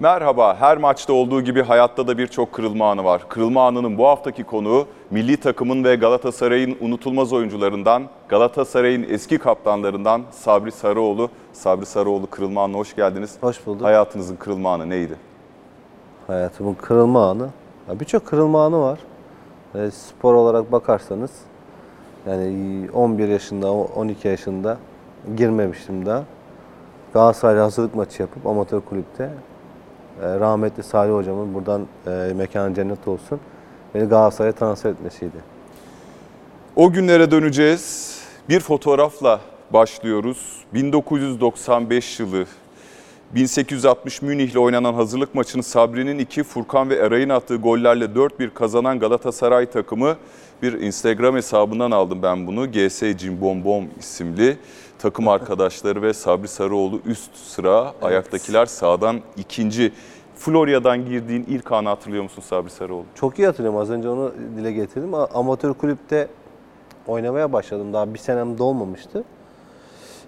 Merhaba, her maçta olduğu gibi hayatta da birçok kırılma anı var. Kırılma anının bu haftaki konuğu milli takımın ve Galatasaray'ın unutulmaz oyuncularından, Galatasaray'ın eski kaptanlarından Sabri Sarıoğlu. Sabri Sarıoğlu kırılma anına hoş geldiniz. Hoş bulduk. Hayatınızın kırılma anı neydi? Hayatımın kırılma anı. Birçok kırılma anı var. E, spor olarak bakarsanız yani 11 yaşında, 12 yaşında girmemiştim daha. Galatasaray hazırlık maçı yapıp amatör kulüpte rahmetli Salih hocamın buradan e, mekanı cennet olsun beni Galatasaray'a transfer etmesiydi. O günlere döneceğiz. Bir fotoğrafla başlıyoruz. 1995 yılı 1860 Münih'le oynanan hazırlık maçını Sabri'nin iki, Furkan ve Eray'ın attığı gollerle 4-1 kazanan Galatasaray takımı bir Instagram hesabından aldım ben bunu. GS Cimbombom isimli takım arkadaşları ve Sabri Sarıoğlu üst sıra, ayaktakiler sağdan ikinci. Florya'dan girdiğin ilk anı hatırlıyor musun Sabri Sarıoğlu? Çok iyi hatırlıyorum. Az önce onu dile getirdim. Amatör kulüpte oynamaya başladım. Daha bir senem dolmamıştı.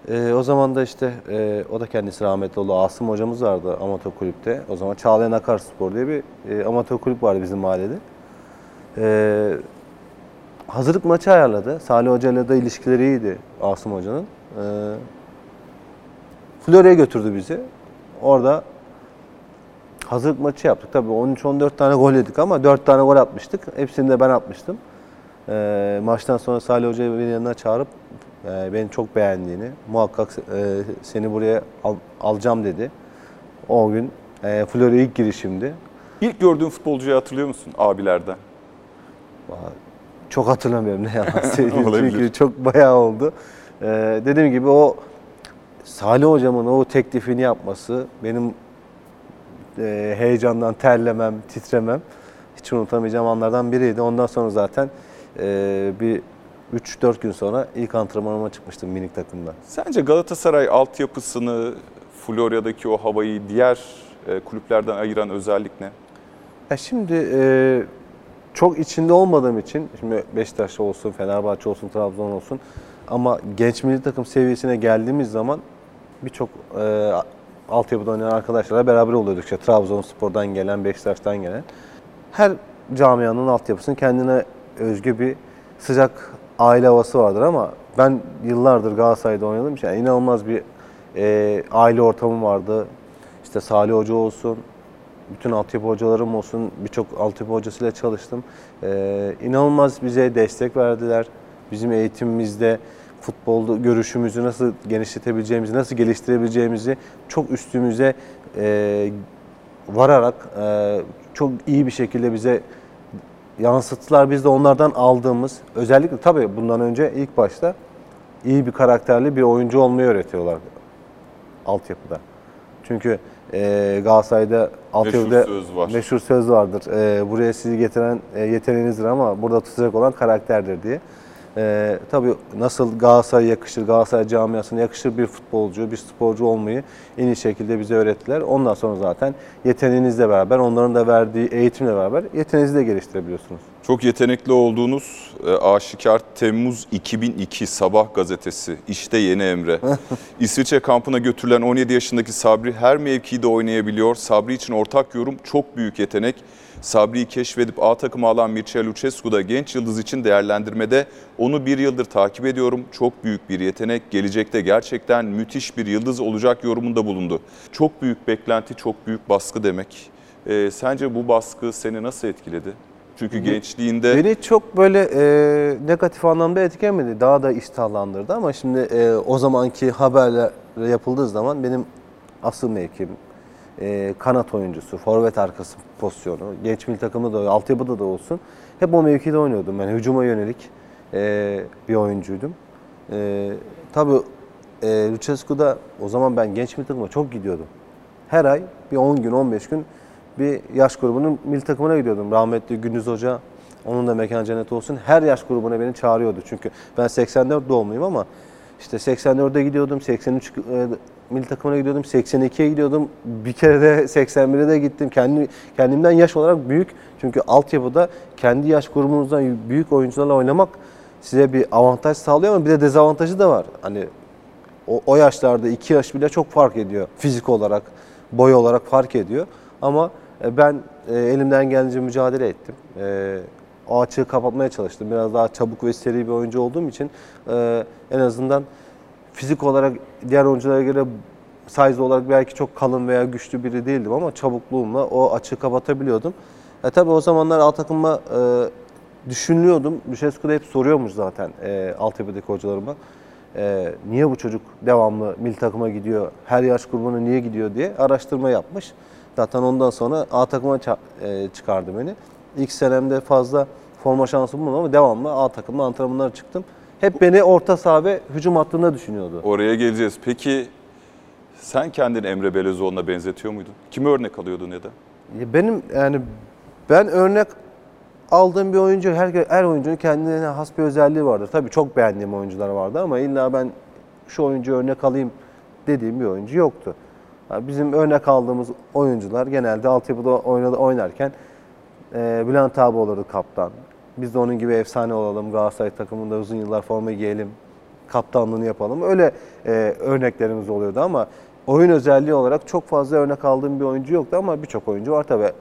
Ee, o zaman da işte e, o da kendisi rahmetli oldu. Asım hocamız vardı amatör kulüpte. O zaman Çağlayan Akarspor diye bir e, amatör kulüp vardı bizim mahallede. Ee, hazırlık maçı ayarladı. Salih Hoca ile de ilişkileri iyiydi Asım Hoca'nın. Ee, Florya'ya götürdü bizi. Orada hazırlık maçı yaptık. Tabii 13-14 tane gol yedik ama 4 tane gol atmıştık. Hepsini de ben atmıştım. Ee, maçtan sonra Salih Hoca'yı beni yanına çağırıp e, beni çok beğendiğini, muhakkak e, seni buraya al- alacağım dedi. O gün e, Florya ilk girişimdi. İlk gördüğün futbolcuyu hatırlıyor musun abilerden? Çok hatırlamıyorum ne yalan söyleyeyim çünkü çok bayağı oldu. Ee, dediğim gibi o Salih hocamın o teklifini yapması benim e, heyecandan terlemem, titremem hiç unutamayacağım anlardan biriydi. Ondan sonra zaten e, bir 3-4 gün sonra ilk antrenmanıma çıkmıştım minik takımda. Sence Galatasaray altyapısını, Florya'daki o havayı diğer e, kulüplerden ayıran özellik ne? Ya şimdi e, çok içinde olmadığım için, şimdi Beşiktaş olsun, Fenerbahçe olsun, Trabzon olsun ama genç milli takım seviyesine geldiğimiz zaman birçok e, altyapıda oynayan arkadaşlarla beraber oluyorduk. İşte Trabzonspor'dan gelen, Beşiktaş'tan gelen. Her camianın altyapısının kendine özgü bir sıcak aile havası vardır ama ben yıllardır Galatasaray'da oynadım. Yani inanılmaz bir e, aile ortamım vardı. İşte Salih Hoca olsun, bütün altyapı hocalarım olsun, birçok altyapı hocasıyla çalıştım. Ee, inanılmaz bize destek verdiler. Bizim eğitimimizde futbolda görüşümüzü nasıl genişletebileceğimizi, nasıl geliştirebileceğimizi çok üstümüze e, vararak e, çok iyi bir şekilde bize yansıttılar. Biz de onlardan aldığımız, özellikle tabii bundan önce ilk başta iyi bir karakterli bir oyuncu olmayı öğretiyorlar altyapıda. Çünkü e, Galatasaray'da altyapıda söz var. meşhur söz vardır. E, buraya sizi getiren e, yeteneğinizdir ama burada tutacak olan karakterdir diye. E, tabii nasıl Galatasaray'a yakışır, Galatasaray camiasına yakışır bir futbolcu, bir sporcu olmayı en iyi şekilde bize öğrettiler. Ondan sonra zaten yeteneğinizle beraber, onların da verdiği eğitimle beraber yeteneğinizi de geliştirebiliyorsunuz. Çok yetenekli olduğunuz e, aşikar Temmuz 2002 Sabah gazetesi. İşte yeni Emre. İsviçre kampına götürülen 17 yaşındaki Sabri her mevkide oynayabiliyor. Sabri için ortak yorum çok büyük yetenek. Sabri'yi keşfedip A takımı alan Mircea Lucescu da genç yıldız için değerlendirmede onu bir yıldır takip ediyorum. Çok büyük bir yetenek. Gelecekte gerçekten müthiş bir yıldız olacak yorumunda bulundu. Çok büyük beklenti, çok büyük baskı demek. E, sence bu baskı seni nasıl etkiledi? Çünkü gençliğinde... Beni çok böyle e, negatif anlamda etkilemedi. Daha da iştahlandırdı ama şimdi e, o zamanki haberler yapıldığı zaman benim asıl mevkim e, kanat oyuncusu, forvet arkası pozisyonu, genç milli takımda da, altyapıda da olsun. Hep o mevkide oynuyordum. Yani hücuma yönelik e, bir oyuncuydum. E, tabii e, Lucescu'da o zaman ben genç milli takıma çok gidiyordum. Her ay bir 10 gün, 15 gün bir yaş grubunun milli takımına gidiyordum. Rahmetli Gündüz Hoca, onun da mekan cennet olsun. Her yaş grubuna beni çağırıyordu. Çünkü ben 84 doğumluyum ama işte 84'e gidiyordum, 83 e, milli takımına gidiyordum, 82'ye gidiyordum. Bir kere de 81'e de gittim. Kendi, kendimden yaş olarak büyük. Çünkü altyapıda kendi yaş grubunuzdan büyük oyuncularla oynamak size bir avantaj sağlıyor ama bir de dezavantajı da var. Hani o, o yaşlarda iki yaş bile çok fark ediyor fizik olarak. boy olarak fark ediyor. Ama e, ben e, elimden gelince mücadele ettim. E, o açığı kapatmaya çalıştım. Biraz daha çabuk ve seri bir oyuncu olduğum için en azından fizik olarak diğer oyunculara göre size olarak belki çok kalın veya güçlü biri değildim ama çabukluğumla o açığı kapatabiliyordum. E tabii o zamanlar A takıma e, düşünüyordum. Düşescu da hep soruyormuş zaten e, altyapıdaki hocalarıma. E, niye bu çocuk devamlı milli takıma gidiyor, her yaş grubuna niye gidiyor diye araştırma yapmış. Zaten ondan sonra A takıma e, çıkardı beni. İlk senemde fazla forma şansı bulmadım ama devamlı A takımda antrenmanlara çıktım. Hep beni orta saha ve hücum hattında düşünüyordu. Oraya geleceğiz. Peki sen kendini Emre Belezoğlu'na benzetiyor muydun? Kimi örnek alıyordun ya da? Ya Benim yani ben örnek aldığım bir oyuncu her her oyuncunun kendine has bir özelliği vardır. Tabii çok beğendiğim oyuncular vardı ama illa ben şu oyuncu örnek alayım dediğim bir oyuncu yoktu. Bizim örnek aldığımız oyuncular genelde altyapıda oynadı, oynarken e, Bülent abi olurdu kaptan. Biz de onun gibi efsane olalım, Galatasaray takımında uzun yıllar forma giyelim, kaptanlığını yapalım. Öyle e, örneklerimiz oluyordu ama oyun özelliği olarak çok fazla örnek aldığım bir oyuncu yoktu ama birçok oyuncu var tabii.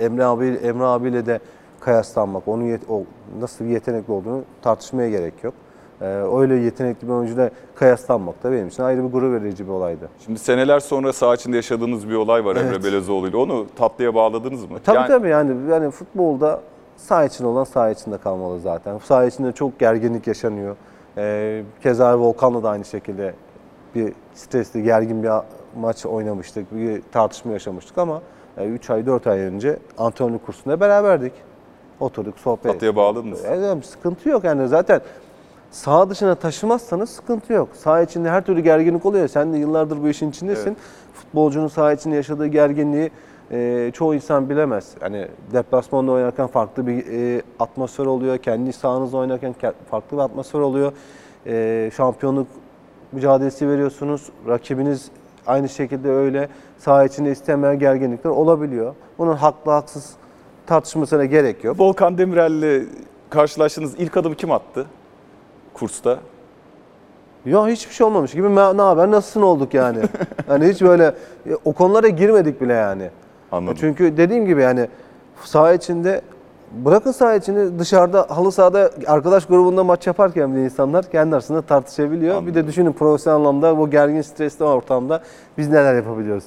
Emre abi Emre abiyle de kıyaslanmak, onun yet- o nasıl bir yetenekli olduğunu tartışmaya gerek yok. E, öyle yetenekli bir oyuncuyla kıyaslanmak da benim için ayrı bir gurur verici bir olaydı. Şimdi seneler sonra saha içinde yaşadığınız bir olay var Emre Evet. Belezoğlu ile. Onu tatlıya bağladınız mı? Tabii Yani tabii yani yani futbolda saha için olan saha içinde kalmalı zaten. Saha içinde çok gerginlik yaşanıyor. Ee, keza Volkan'la da aynı şekilde bir stresli, gergin bir maç oynamıştık. Bir tartışma yaşamıştık ama 3 ay, 4 ay önce antrenörlük kursunda beraberdik. Oturduk, sohbet Tatlıya bağladınız. Evet, sıkıntı yok yani zaten saha dışına taşımazsanız sıkıntı yok. Saha içinde her türlü gerginlik oluyor. Sen de yıllardır bu işin içindesin. Evet. Futbolcunun saha içinde yaşadığı gerginliği e, çoğu insan bilemez. Hani deplasmanda oynarken farklı bir e, atmosfer oluyor. Kendi sahanızda oynarken ke- farklı bir atmosfer oluyor. E, şampiyonluk mücadelesi veriyorsunuz. Rakibiniz aynı şekilde öyle. Saha içinde istemeyen gerginlikler olabiliyor. Bunun haklı haksız tartışmasına gerek yok. Volkan Demirel'le karşılaştığınız ilk adımı kim attı? Kursta. Ya hiçbir şey olmamış gibi "Me- ne haber nasılsın olduk yani. hani hiç böyle e, o konulara girmedik bile yani. Anladım. Çünkü dediğim gibi yani saha içinde bırakın saha içinde dışarıda halı sahada arkadaş grubunda maç yaparken bile insanlar kendi arasında tartışabiliyor. Bir Anladım. de düşünün profesyonel anlamda bu gergin stresli ortamda biz neler yapabiliyoruz.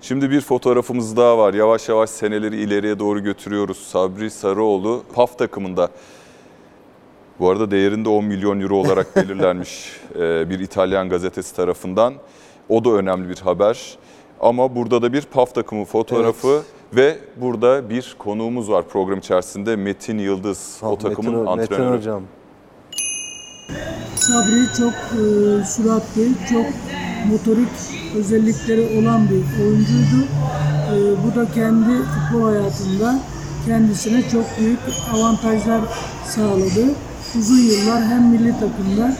Şimdi bir fotoğrafımız daha var. Yavaş yavaş seneleri ileriye doğru götürüyoruz. Sabri Sarıoğlu PAF takımında. Bu arada değerinde 10 milyon euro olarak belirlenmiş bir İtalyan gazetesi tarafından. O da önemli bir haber. Ama burada da bir PAF takımı fotoğrafı ve burada bir konuğumuz var program içerisinde Metin Yıldız, o takımın Metin, antrenörü. Metin hocam. Sabri çok e, süratli, çok motorik özellikleri olan bir oyuncuydu. E, bu da kendi futbol hayatında kendisine çok büyük avantajlar sağladı. Uzun yıllar hem milli takımda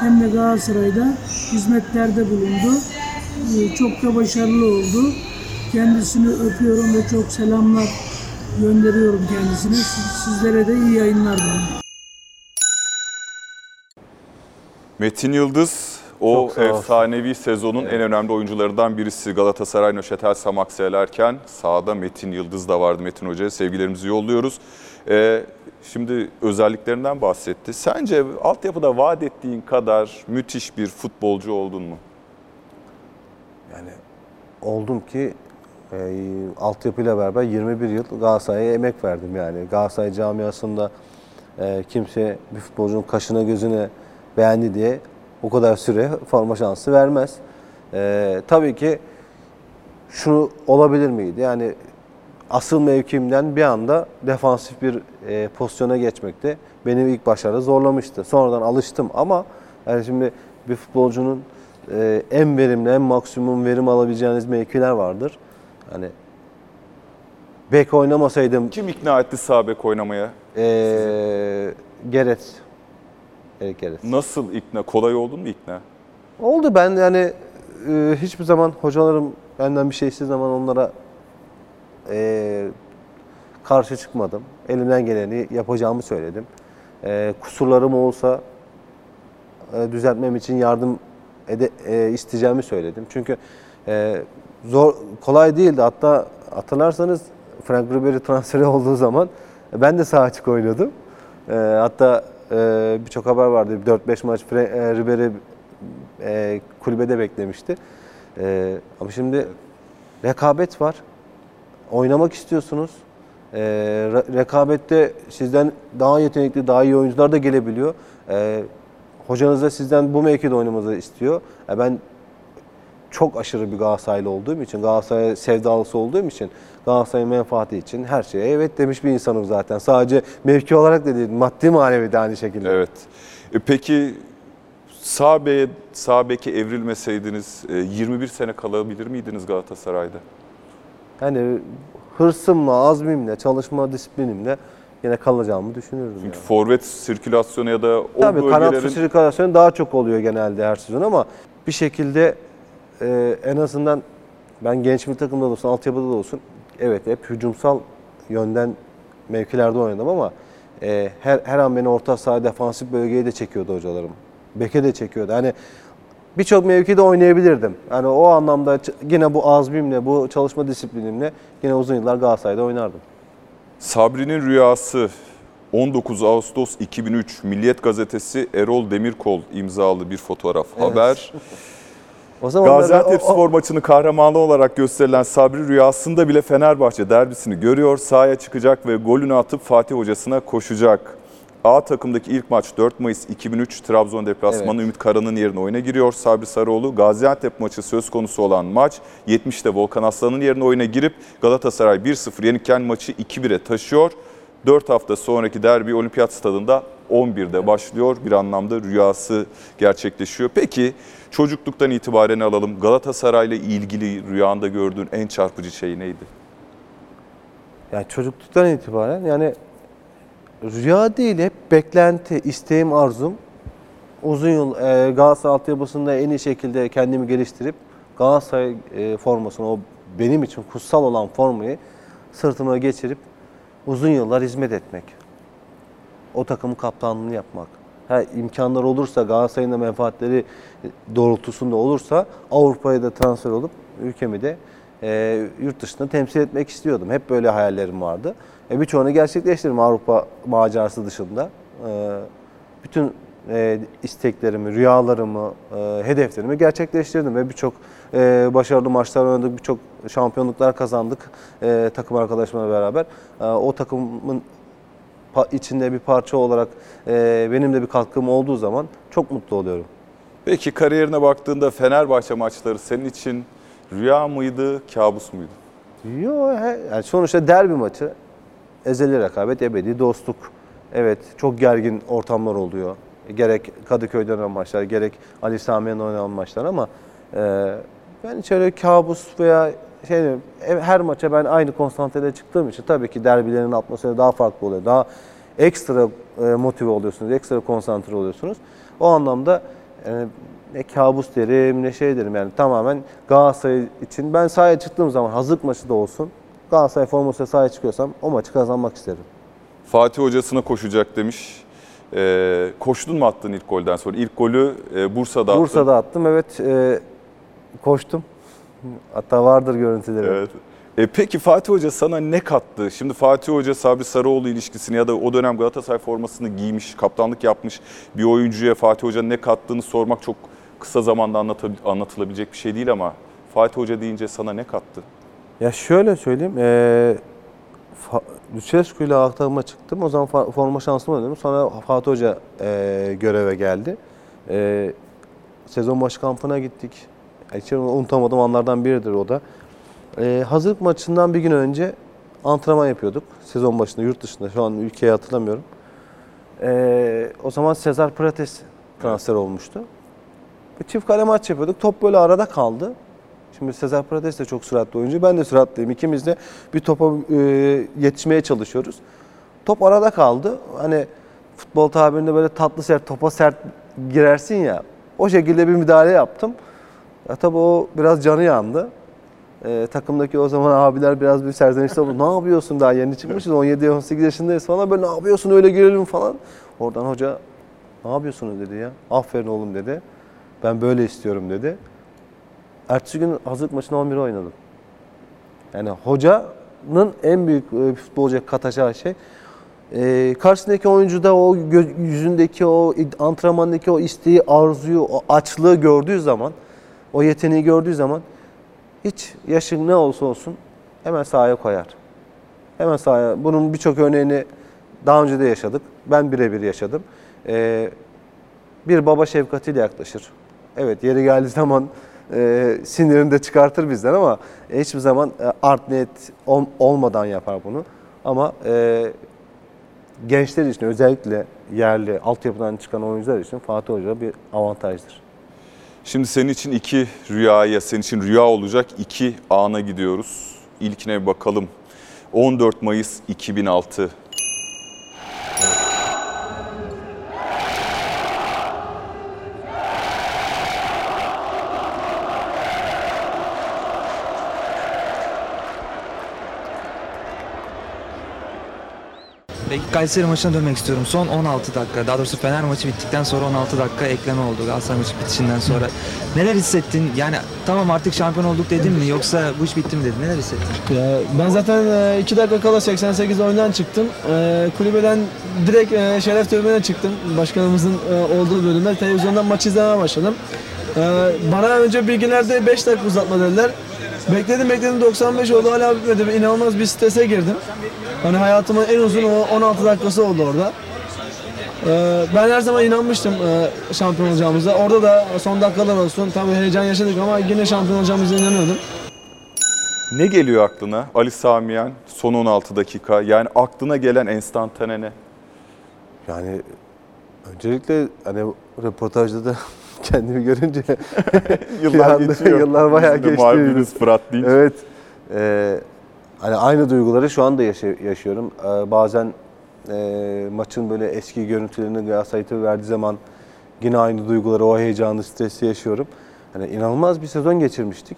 hem de Galatasaray'da hizmetlerde bulundu. E, çok da başarılı oldu. Kendisini öpüyorum ve çok selamlar gönderiyorum kendisine. Siz- Sizlere de iyi yayınlar diliyorum. Metin Yıldız o efsanevi sezonun en önemli oyuncularından birisi. Galatasaray Nöşetel Samakselerken sahada Metin Yıldız da vardı Metin Hoca'ya. Sevgilerimizi yolluyoruz. Ee, şimdi özelliklerinden bahsetti. Sence altyapıda vaat ettiğin kadar müthiş bir futbolcu oldun mu? Yani oldum ki e, altyapıyla beraber 21 yıl Galatasaray'a emek verdim yani. Galatasaray camiasında e, kimse bir futbolcunun kaşına gözüne beğendi diye o kadar süre forma şansı vermez. E, tabii ki şunu olabilir miydi? Yani asıl mevkimden bir anda defansif bir e, pozisyona geçmekte benim ilk başlarda zorlamıştı. Sonradan alıştım ama yani şimdi bir futbolcunun e, en verimli, en maksimum verim alabileceğiniz mevkiler vardır. Hani bek oynamasaydım Kim ikna etti sağ bek oynamaya? e, Geret Erik Geret. Nasıl ikna? Kolay oldun mu ikna? Oldu ben yani e, hiçbir zaman hocalarım benden bir şey istediği zaman onlara e, karşı çıkmadım. Elimden geleni yapacağımı söyledim. E, kusurlarım olsa e, düzeltmem için yardım ede, e, isteyeceğimi söyledim. Çünkü e, zor kolay değildi. Hatta hatırlarsanız Frank Ribery transferi olduğu zaman ben de sağ açık oynuyordum. Ee, hatta e, birçok haber vardı. 4-5 maç Fra- e, Ribery e, kulübede beklemişti. E, ama şimdi rekabet var. Oynamak istiyorsunuz. E, re- rekabette sizden daha yetenekli, daha iyi oyuncular da gelebiliyor. E, hocanız da sizden bu mevkide oynamanızı istiyor. E, ben çok aşırı bir Galatasaraylı olduğum için, Galatasaray sevdalısı olduğum için, Galatasaray'ın menfaati için her şeye evet demiş bir insanım zaten. Sadece mevki olarak da değil, maddi manevi de aynı şekilde. Evet. E peki sağ, beye, sağ beke evrilmeseydiniz e, 21 sene kalabilir miydiniz Galatasaray'da? Yani hırsımla, azmimle, çalışma disiplinimle yine kalacağımı düşünürdüm. Yani. Çünkü forvet sirkülasyonu ya da o Tabii kanat bölgelerin... sirkülasyonu daha çok oluyor genelde her sezon ama bir şekilde e, en azından ben genç bir takımda da olsun, altyapıda da olsun evet hep hücumsal yönden mevkilerde oynadım ama e, her, her an beni orta saha defansif bölgeye de çekiyordu hocalarım. Beke de çekiyordu. Hani birçok mevkide oynayabilirdim. Yani o anlamda yine bu azmimle, bu çalışma disiplinimle yine uzun yıllar Galatasaray'da oynardım. Sabri'nin rüyası 19 Ağustos 2003 Milliyet Gazetesi Erol Demirkol imzalı bir fotoğraf haber. O zaman Gaziantep spor maçını kahramanı olarak gösterilen Sabri rüyasında bile Fenerbahçe derbisini görüyor. Sahaya çıkacak ve golünü atıp Fatih hocasına koşacak. A takımdaki ilk maç 4 Mayıs 2003 Trabzon deplasmanı Evet. Ümit Karan'ın yerine oyuna giriyor. Sabri Sarıoğlu Gaziantep maçı söz konusu olan maç 70'te Volkan Aslan'ın yerine oyuna girip Galatasaray 1-0 yenikken maçı 2-1'e taşıyor. 4 hafta sonraki derbi Olimpiyat Stadında 11'de başlıyor. Bir anlamda rüyası gerçekleşiyor. Peki çocukluktan itibaren alalım. Galatasaray'la ilgili rüyanda gördüğün en çarpıcı şey neydi? Yani çocukluktan itibaren yani rüya değil hep beklenti, isteğim, arzum. Uzun yıl e, Galatasaray altyapısında en iyi şekilde kendimi geliştirip Galatasaray e, formasını o benim için kutsal olan formayı sırtıma geçirip uzun yıllar hizmet etmek. O takımın kaptanlığını yapmak. Ha, imkanlar olursa Galatasaray'ın da menfaatleri doğrultusunda olursa Avrupa'ya da transfer olup ülkemi de e, yurt dışında temsil etmek istiyordum. Hep böyle hayallerim vardı. E, birçoğunu gerçekleştirdim Avrupa macerası dışında. E, bütün e, isteklerimi, rüyalarımı, e, hedeflerimi gerçekleştirdim ve birçok e, başarılı maçlar oynadık, birçok şampiyonluklar kazandık e, takım arkadaşımla beraber. E, o takımın içinde bir parça olarak e, benim de bir katkım olduğu zaman çok mutlu oluyorum. Peki kariyerine baktığında Fenerbahçe maçları senin için rüya mıydı, kabus muydu? Yo, he- yani sonuçta derbi maçı, ezeli rekabet, ebedi dostluk. Evet, çok gergin ortamlar oluyor. Gerek Kadıköy'de oynanan maçlar, gerek Ali Sami'nin oynanan maçlar ama e, ben hiç öyle kabus veya şey e, her maça ben aynı konsantrede çıktığım için tabii ki derbilerin atmosferi daha farklı oluyor. Daha ekstra e, motive oluyorsunuz, ekstra konsantre oluyorsunuz. O anlamda e, ne kabus derim ne şey derim yani tamamen Galatasaray için ben sahaya çıktığım zaman hazırlık maçı da olsun Galatasaray formasıyla sahaya çıkıyorsam o maçı kazanmak isterim. Fatih hocasına koşacak demiş. Ee, koştun mu attın ilk golden sonra? İlk golü e, Bursa'da attın. Bursa'da attım evet e, koştum. Hatta vardır görüntüleri. Evet. E peki Fatih Hoca sana ne kattı? Şimdi Fatih Hoca Sabri Sarıoğlu ilişkisini ya da o dönem Galatasaray formasını giymiş, kaptanlık yapmış bir oyuncuya Fatih Hoca ne kattığını sormak çok kısa zamanda anlatılabilecek bir şey değil ama Fatih Hoca deyince sana ne kattı? Ya şöyle söyleyeyim. E, Lucescu ile aktarıma çıktım. O zaman forma şansım oynadım. Sonra Fatih Hoca e, göreve geldi. E, sezon başı kampına gittik. Hiç unutamadığım anlardan biridir o da. E, hazırlık maçından bir gün önce antrenman yapıyorduk. Sezon başında yurt dışında. Şu an ülkeyi hatırlamıyorum. E, o zaman Sezar Prates transfer olmuştu. Çift kale maç yapıyorduk. Top böyle arada kaldı. Şimdi Sezar Prates de çok süratli oyuncu. Ben de süratliyim. İkimiz de bir topa e, yetişmeye çalışıyoruz. Top arada kaldı. Hani futbol tabirinde böyle tatlı sert, topa sert girersin ya. O şekilde bir müdahale yaptım. Ya tabii o biraz canı yandı. E, takımdaki o zaman abiler biraz bir serzenişte oldu. ne yapıyorsun daha yeni çıkmışız 17-18 yaşındayız falan. Böyle ne yapıyorsun öyle girelim falan. Oradan hoca ne yapıyorsunuz dedi ya. Aferin oğlum dedi. Ben böyle istiyorum dedi. Ertesi gün hazırlık maçında 11 oynadım. Yani hocanın en büyük e, futbolcuya katacağı şey e, karşısındaki oyuncuda o gö- yüzündeki o antrenmandaki o isteği, arzuyu, o açlığı gördüğü zaman, o yeteneği gördüğü zaman hiç yaşın ne olsa olsun hemen sahaya koyar. Hemen sahaya. Bunun birçok örneğini daha önce de yaşadık. Ben birebir yaşadım. E, bir baba şefkatiyle yaklaşır. Evet yeri geldiği zaman e, sinirini de çıkartır bizden ama hiçbir zaman e, art niyet ol- olmadan yapar bunu. Ama e, gençler için özellikle yerli altyapıdan çıkan oyuncular için Fatih Hoca bir avantajdır. Şimdi senin için iki rüyaya, senin için rüya olacak iki ana gidiyoruz. İlkine bakalım. 14 Mayıs 2006. Kayseri maçına dönmek istiyorum. Son 16 dakika, daha doğrusu Fener maçı bittikten sonra 16 dakika ekleme oldu Galatasaray maçı bitişinden sonra. Neler hissettin? Yani tamam artık şampiyon olduk dedin mi yoksa bu iş bitti mi dedin? Neler hissettin? Ya ben zaten 2 dakika kala 88 oyundan çıktım. E, kulübeden direkt e, şeref tribüne çıktım. Başkanımızın e, olduğu bölümde televizyondan maçı izlemeye başladım. E, bana önce bilgilerde 5 dakika uzatma dediler. Bekledim bekledim 95 oldu hala bitmedi. İnanılmaz bir strese girdim. Hani hayatımın en uzun o 16 dakikası oldu orada. E, ben her zaman inanmıştım e, şampiyon olacağımıza. Orada da son dakikalar olsun tabii heyecan yaşadık ama yine şampiyon olacağımıza inanıyordum. Ne geliyor aklına? Ali Samiyen son 16 dakika. Yani aklına gelen enstantane ne? Yani öncelikle hani röportajda da kendimi görünce Yıllar anda- geçiyor. yıllar bayağı Bizim geçti. muhabirimiz Fırat Dinç. Evet. Ee, hani aynı duyguları şu anda yaşıyorum. Ee, bazen e, maçın böyle eski görüntülerini Galatasaray TV verdiği zaman yine aynı duyguları, o heyecanı, stresi yaşıyorum. Hani inanılmaz bir sezon geçirmiştik.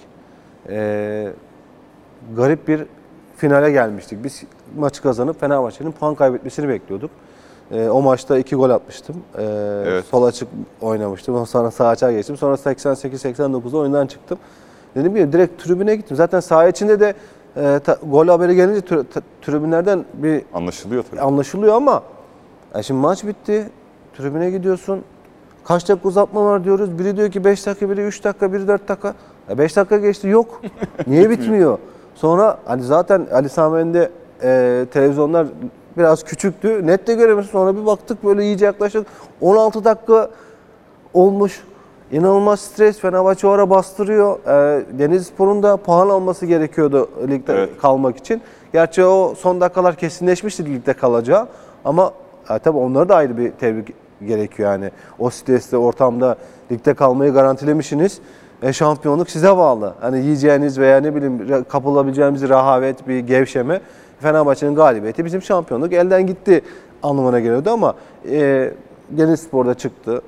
Ee, garip bir finale gelmiştik. Biz maçı kazanıp Fenerbahçe'nin puan kaybetmesini bekliyorduk. Ee, o maçta iki gol atmıştım. Ee, Evet. Sol açık oynamıştım. Sonra sağ açığa geçtim. Sonra 88-89'da oyundan çıktım. Dedim ki direkt tribüne gittim. Zaten saha içinde de e, ta- gol haberi gelince ta- tribünlerden bir Anlaşılıyor tabii. anlaşılıyor ama e şimdi maç bitti. Tribüne gidiyorsun. Kaç dakika uzatma var diyoruz. Biri diyor ki 5 dakika, biri 3 dakika, biri 4 dakika. 5 dakika geçti yok. Niye bitmiyor? Sonra hani zaten Ali Sami'nde e, televizyonlar biraz küçüktü. Net de göremiyorsun. Sonra bir baktık böyle iyice yaklaşık 16 dakika olmuş. İnanılmaz stres. Fenerbahçe o ara bastırıyor. E, Denizlispor'un da puan alması gerekiyordu ligde Evet. kalmak için. Gerçi o son dakikalar kesinleşmişti ligde kalacağı. Ama e, tabii onlara da ayrı bir tebrik gerekiyor yani. O stresli ortamda ligde kalmayı garantilemişsiniz. E, şampiyonluk size bağlı. Hani yiyeceğiniz veya ne bileyim kapılabileceğimiz rehavet, bir gevşeme. Fenerbahçe'nin galibiyeti bizim şampiyonluk elden gitti anlamına geliyordu ama e, Denizlispor'da çıktı.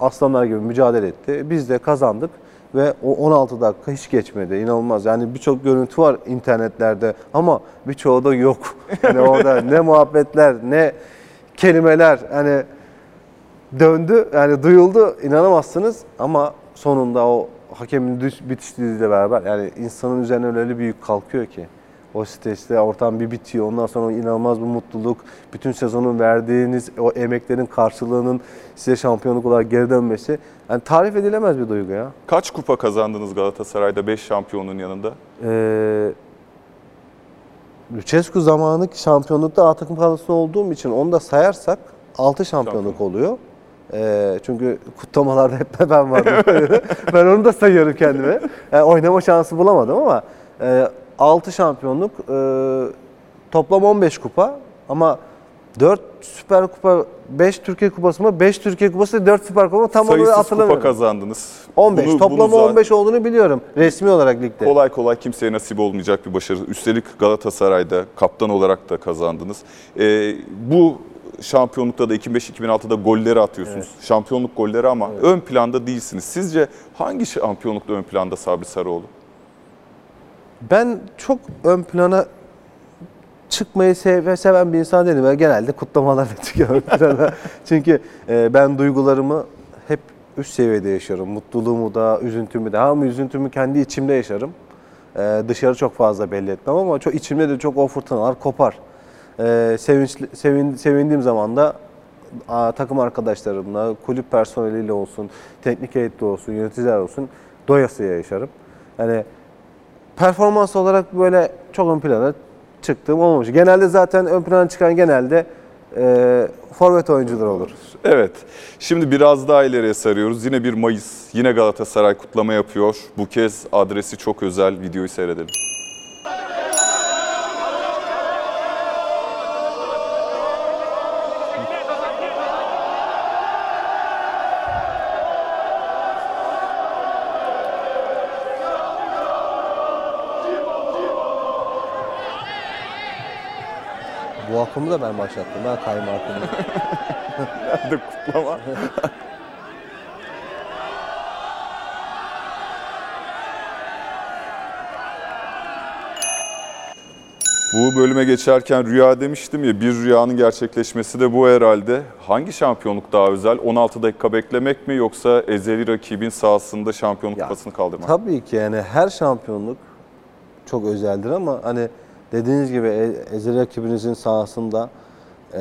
Aslanlar gibi mücadele etti. Biz de kazandık ve o 16 dakika hiç geçmedi. İnanılmaz. Yani birçok görüntü var internetlerde ama birçoğu da yok. Yani orada ne muhabbetler, ne kelimeler hani döndü. Yani duyuldu. inanamazsınız ama sonunda o hakemin düş, bitiş düdüğüyle beraber yani insanın üzerine öyle bir yük kalkıyor ki. O stresli ortam bir bitiyor. Ondan sonra inanılmaz bir mutluluk. Bütün sezonun verdiğiniz o emeklerin karşılığının size şampiyonluk olarak geri dönmesi. Yani tarif edilemez bir duygu ya. Kaç kupa kazandınız Galatasaray'da 5 şampiyonun yanında? Ee, Lucescu zamanı şampiyonlukta A takım kadrosunda olduğum için onu da sayarsak 6 şampiyonluk oluyor. Ee, çünkü kutlamalarda hep ben vardım. ben onu da sayıyorum kendime. Yani oynama şansı bulamadım ama e, 6 şampiyonluk, e, toplam 15 kupa ama 4 Süper Kupa, 5 Türkiye Kupası mı? 5 Türkiye Kupası, 4 Süper Kupa tam olarak Sayısız kupa hatırlamıyorum. kazandınız. 15, Bunu- toplamı bunu zaten 15 olduğunu biliyorum resmi olarak ligde. Kolay kolay kimseye nasip olmayacak bir başarı. Üstelik Galatasaray'da kaptan olarak da kazandınız. Ee, bu şampiyonlukta da 2005-2006'da golleri atıyorsunuz. Şampiyonluk golleri ama ön planda değilsiniz. Sizce hangi şampiyonlukta ön planda Sabri Sarıoğlu? Ben çok ön plana çıkmayı sev- seven bir insan değilim. Ben genelde kutlamalarda çıkıyorum plana. Çünkü e, ben duygularımı hep üst seviyede yaşarım. Mutluluğumu da, üzüntümü de. Ama üzüntümü kendi içimde yaşarım. Ee, dışarı çok fazla belli etmem ama çok içimde de çok o fırtınalar kopar. Ee, sevinçli, sevin, sevindiğim zaman da takım arkadaşlarımla, kulüp personeliyle olsun, teknik heyetle olsun, yöneticiler olsun doyasıya yaşarım. Yani performans olarak böyle çok ön plana çıktığım olmamış. Genelde zaten ön plana çıkan genelde e, forvet oyuncular olur. Evet. Şimdi biraz daha ileriye sarıyoruz. Yine 1 Mayıs. Yine Galatasaray kutlama yapıyor. Bu kez adresi çok özel. Videoyu seyredelim. Akımı da ben başlattım. Ben kayma akımı. Nerede kutlama? Bu bölüme geçerken rüya demiştim ya bir rüyanın gerçekleşmesi de bu herhalde. Hangi şampiyonluk daha özel? 16 dakika beklemek mi yoksa ezeli rakibin sahasında şampiyonluk kupasını kaldırmak? Tabii ki yani her şampiyonluk çok özeldir ama hani dediğiniz gibi e- ezel rakibinizin sahasında e,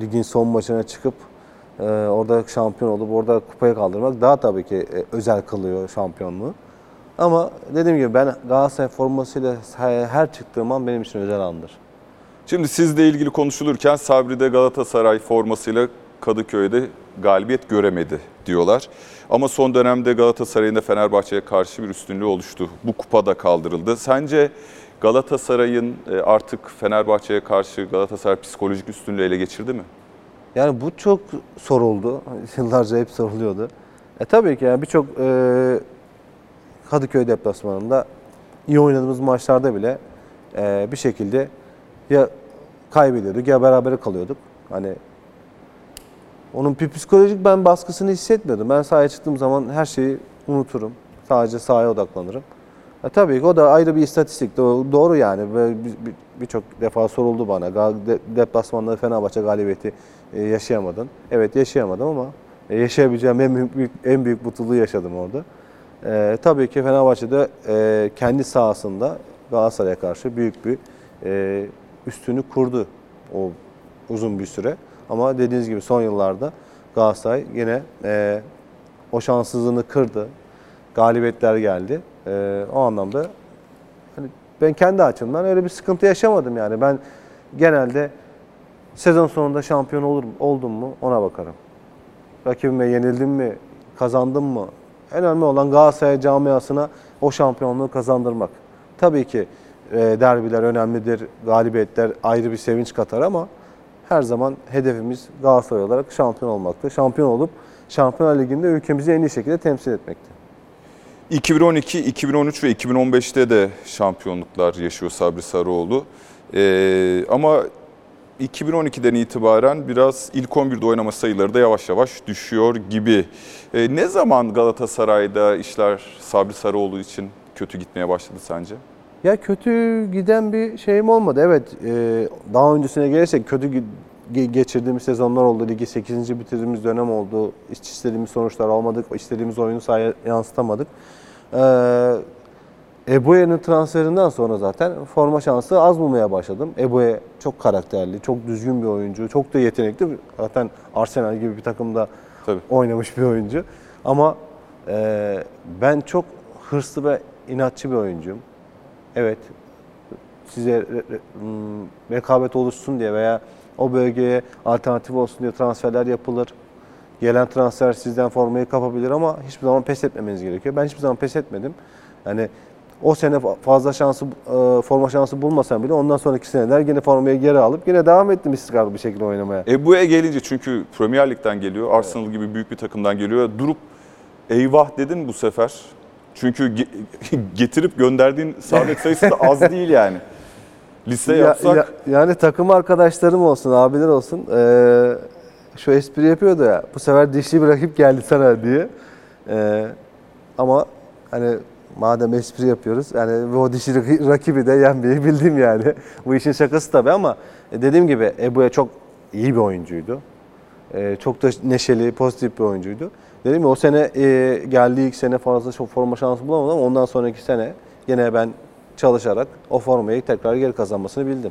ligin son maçına çıkıp e, orada şampiyon olup orada kupayı kaldırmak daha tabii ki e, özel kılıyor şampiyonluğu. Ama dediğim gibi ben Galatasaray formasıyla her çıktığım an benim için özel andır. Şimdi sizle ilgili konuşulurken Sabri de Galatasaray formasıyla Kadıköy'de galibiyet göremedi diyorlar. Ama son dönemde Galatasaray'ın da Fenerbahçe'ye karşı bir üstünlüğü oluştu. Bu kupa da kaldırıldı. Sence Galatasaray'ın e, artık Fenerbahçe'ye karşı Galatasaray psikolojik üstünlüğü ele geçirdi mi? Yani bu çok soruldu. Yıllarca hep soruluyordu. E tabii ki yani birçok e, Kadıköy deplasmanında iyi oynadığımız maçlarda bile e, bir şekilde ya kaybediyorduk ya berabere kalıyorduk. Hani onun bir psikolojik ben baskısını hissetmiyordum. Ben sahaya çıktığım zaman her şeyi unuturum. Sadece sahaya odaklanırım. E tabii ki o da ayrı bir istatistik. Do- Doğru yani. Ve bir- bir- Birçok defa soruldu bana. De- Deplasmanda Fenerbahçe galibiyeti e, yaşayamadın. Evet yaşayamadım ama e, yaşayabileceğim en büyük, en büyük mutluluğu yaşadım orada. E, tabii ki Fenerbahçe'de e, kendi sahasında Galatasaray'a karşı büyük bir e, üstünü kurdu o uzun bir süre. Ama dediğiniz gibi son yıllarda Galatasaray yine e, o şanssızlığını kırdı. Galibiyetler geldi. E, o anlamda hani ben kendi açımdan öyle bir sıkıntı yaşamadım yani. Ben genelde sezon sonunda şampiyon olur oldum mu ona bakarım. Rakibime yenildim mi, kazandım mı? Önemli olan Galatasaray camiasına o şampiyonluğu kazandırmak. Tabii ki e, derbiler önemlidir, galibiyetler ayrı bir sevinç katar ama her zaman hedefimiz Galatasaray olarak şampiyon olmaktı. Şampiyon olup Şampiyonlar Ligi'nde ülkemizi en iyi şekilde temsil etmekti. 2012, 2013 ve 2015'te de şampiyonluklar yaşıyor Sabri Sarıoğlu. Ee, ama 2012'den itibaren biraz ilk 11'de oynama sayıları da yavaş yavaş düşüyor gibi. Ee, ne zaman Galatasaray'da işler Sabri Sarıoğlu için kötü gitmeye başladı sence? Ya kötü giden bir şeyim olmadı. Evet e, daha öncesine gelirsek kötü geçirdiğimiz sezonlar oldu. Ligi 8. bitirdiğimiz dönem oldu. İstediğimiz sonuçlar almadık. istediğimiz oyunu sahaya yansıtamadık. Ee, Ebue'nin transferinden sonra zaten forma şansı az bulmaya başladım. Ebue çok karakterli, çok düzgün bir oyuncu, çok da yetenekli. Zaten Arsenal gibi bir takımda Tabii. oynamış bir oyuncu. Ama e, ben çok hırslı ve inatçı bir oyuncuyum. Evet, size re- re- hmm, rekabet oluşsun diye veya o bölgeye alternatif olsun diye transferler yapılır. Gelen transfer sizden formayı kapabilir ama hiçbir zaman pes etmemeniz gerekiyor. Ben hiçbir zaman pes etmedim. Yani o sene fa- fazla şansı, e, forma şansı bulmasam bile ondan sonraki seneler yine formayı geri alıp yine devam ettim istikrarlı bir şekilde oynamaya. Ebu'ya gelince çünkü Premier Lig'den geliyor, Arsenal gibi büyük bir takımdan geliyor. Durup eyvah dedin bu sefer. Çünkü ge- getirip gönderdiğin saadet sayısı da az değil yani. Liste Ya- yapsak ya- yani takım arkadaşlarım olsun, abiler olsun. eee, şu espri yapıyordu ya. Bu sefer dişli bir rakip geldi sana diye. Eee, ama hani madem espri yapıyoruz, yani o dişli rak- rakibi de yenmeyi bildim yani. Bu işin şakası tabii ama e, dediğim gibi Ebu'ya çok iyi bir oyuncuydu. Eee, çok da neşeli, pozitif bir oyuncuydu. Dedim ya o sene e, geldiği ilk sene fazla çok forma şansı bulamadım ama ondan sonraki sene yine ben çalışarak o formayı tekrar geri kazanmasını bildim.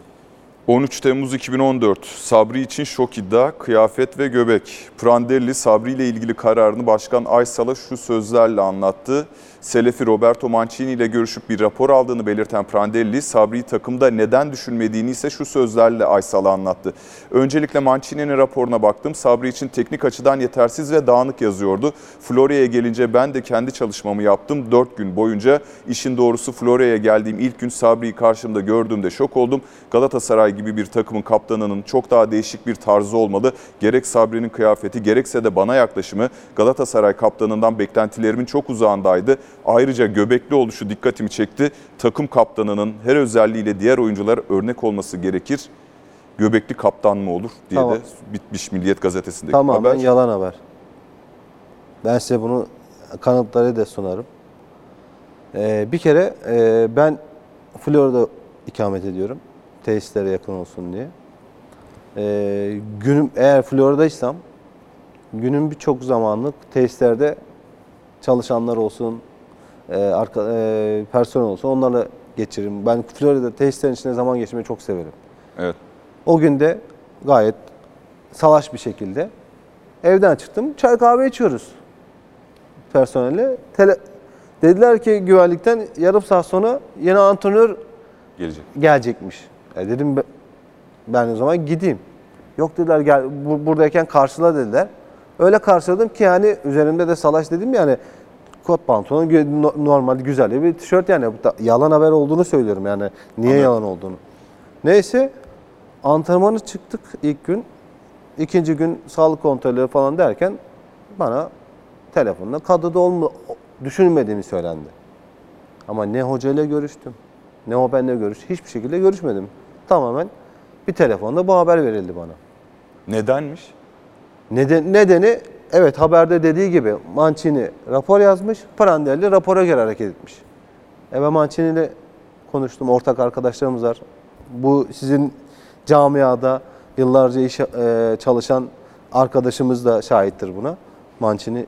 13 Temmuz 2014 Sabri için şok iddia, kıyafet ve göbek. Prandelli Sabri ile ilgili kararını Başkan Aysal'a şu sözlerle anlattı. Selefi Roberto Mancini ile görüşüp bir rapor aldığını belirten Prandelli, Sabri'yi takımda neden düşünmediğini ise şu sözlerle Aysal'a anlattı. Öncelikle Mancini'nin raporuna baktım. Sabri için teknik açıdan yetersiz ve dağınık yazıyordu. Florya'ya gelince ben de kendi çalışmamı yaptım 4 gün boyunca. İşin doğrusu Florya'ya geldiğim ilk gün Sabri'yi karşımda gördüğümde şok oldum. Galatasaray gibi bir takımın kaptanının çok daha değişik bir tarzı olmalı. Gerek Sabri'nin kıyafeti gerekse de bana yaklaşımı Galatasaray kaptanından beklentilerimin çok uzağındaydı. Ayrıca göbekli oluşu dikkatimi çekti. Takım kaptanının her özelliğiyle diğer oyunculara örnek olması gerekir. Göbekli kaptan mı olur diye Tamam. de bitmiş Milliyet Gazetesi'ndeki Tamamen haber. yalan haber. Ben size bunu kanıtları da sunarım. Ee, bir kere e, ben Florida ikamet ediyorum. Tesislere yakın olsun diye. Ee, günüm eğer Florida'ysam günün birçok zamanlık tesislerde çalışanlar olsun, e, arka, e, personel olsun onlarla geçiririm. Ben Florida tesislerin içinde zaman geçirmeyi çok severim. Evet. O gün de gayet salaş bir şekilde evden çıktım. Çay kahve içiyoruz personelle. Tele, dediler ki güvenlikten yarım saat sonra yeni antrenör Gelecek. gelecekmiş. E dedim "Be- ben o zaman gideyim. Yok dediler gel bu, buradayken karşıla dediler. Öyle karşıladım ki yani üzerimde de salaş dedim yani kot pantolon normal güzel bir tişört yani yalan haber olduğunu söylüyorum yani niye Anladım. yalan olduğunu. Neyse antrenmanı çıktık ilk gün. İkinci gün sağlık kontrolleri falan derken bana telefonla kadroda olma düşünmediğimi söylendi. Ama ne hocayla görüştüm, ne o benimle görüştü. Hiçbir şekilde görüşmedim. Tamamen bir telefonda bu haber verildi bana. Nedenmiş? Neden, nedeni evet haberde dediği gibi Mancini rapor yazmış, Prandelli rapora göre hareket etmiş. E ben Mancini ile konuştum, ortak arkadaşlarımız var. Bu sizin camiada yıllarca iş, e, çalışan arkadaşımız da şahittir buna. Mancini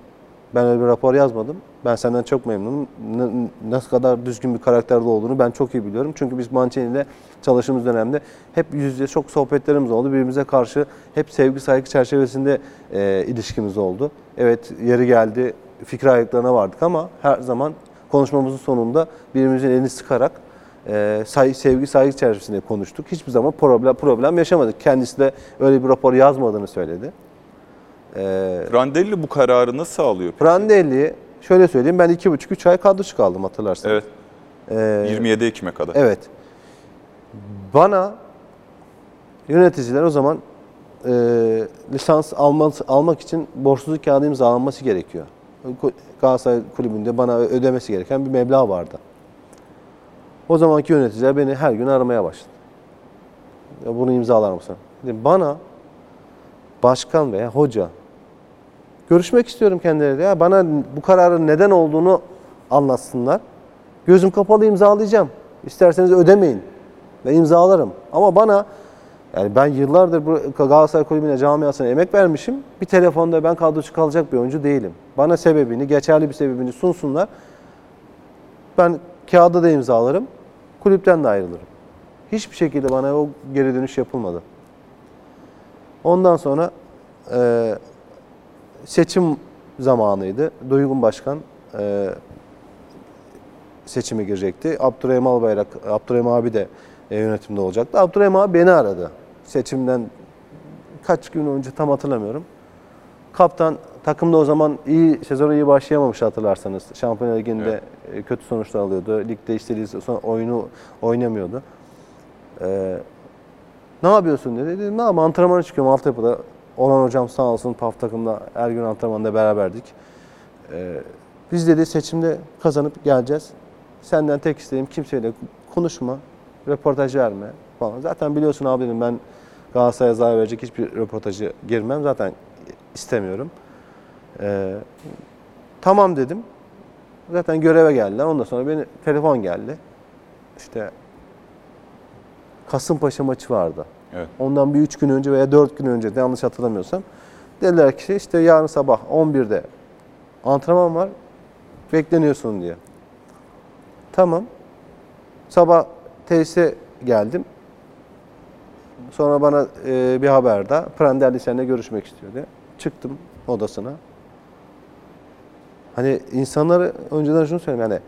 ben öyle bir rapor yazmadım. Ben senden çok memnunum. N- nasıl kadar düzgün bir karakterde olduğunu ben çok iyi biliyorum. Çünkü biz Mancini ile çalıştığımız dönemde hep yüz yüze çok sohbetlerimiz oldu. Birbirimize karşı hep sevgi saygı çerçevesinde e, ilişkimiz oldu. Evet yeri geldi fikir ayrılıklarına vardık ama her zaman konuşmamızın sonunda birbirimizin elini sıkarak e, say, sevgi saygı çerçevesinde konuştuk. Hiçbir zaman problem problem yaşamadık. Kendisi de öyle bir rapor yazmadığını söyledi. E, Prandelli bu kararı nasıl alıyor? peki? Prandelli şöyle söyleyeyim ben iki buçuk üç ay kadro kaldım hatırlarsın. Evet. Ee, 27 Ekim'e kadar. Evet. Bana yöneticiler o zaman e, lisans alması, almak için borçsuzluk kağıdı imzalanması gerekiyor. Galatasaray Kulübü'nde bana ödemesi gereken bir meblağ vardı. O zamanki yöneticiler beni her gün aramaya başladı. Ya bunu imzalar mısın? Dedim, bana başkan veya hoca görüşmek istiyorum kendileriyle. Ya bana bu kararın neden olduğunu anlatsınlar. Gözüm kapalı imzalayacağım. İsterseniz ödemeyin. Ben imzalarım. Ama bana yani ben yıllardır bu Galatasaray Kulübü'ne camiasına emek vermişim. Bir telefonda ben kadrocu kalacak bir oyuncu değilim. Bana sebebini, geçerli bir sebebini sunsunlar. Ben kağıda da imzalarım. Kulüpten de ayrılırım. Hiçbir şekilde bana o geri dönüş yapılmadı. Ondan sonra seçim zamanıydı. Duygun Başkan e, seçime girecekti. Abdurrahim Albayrak, Abdurrahim abi de e, yönetimde olacaktı. Abdurrahim abi beni aradı. Seçimden kaç gün önce tam hatırlamıyorum. Kaptan takımda o zaman iyi sezona iyi başlayamamış hatırlarsanız. Şampiyonlar Ligi'nde e, kötü sonuçlar alıyordu. Ligde istediği oyunu oynamıyordu. Ee, ne yapıyorsun dedi. Dedim ne yapayım antrenmana çıkıyorum altyapıda. Olan hocam sağ olsun PAF takımda her gün antrenmanda beraberdik. Ee, biz dedi seçimde kazanıp geleceğiz. Senden tek isteğim kimseyle konuşma, röportaj verme falan. Zaten biliyorsun abi ben Galatasaray'a zarar verecek hiçbir röportajı girmem. Zaten istemiyorum. Ee, tamam dedim. Zaten göreve geldiler. Ondan sonra beni telefon geldi. İşte Kasımpaşa maçı vardı. Evet. Ondan bir üç gün önce veya dört gün önce yanlış hatırlamıyorsam. Dediler ki işte yarın sabah 11'de Antrenman var. Bekleniyorsun diye. Tamam. Sabah tesise geldim. Sonra bana e, bir haber daha. Prandelli seninle görüşmek istiyor diye. Çıktım odasına. Hani insanları önceden şunu söyleyeyim yani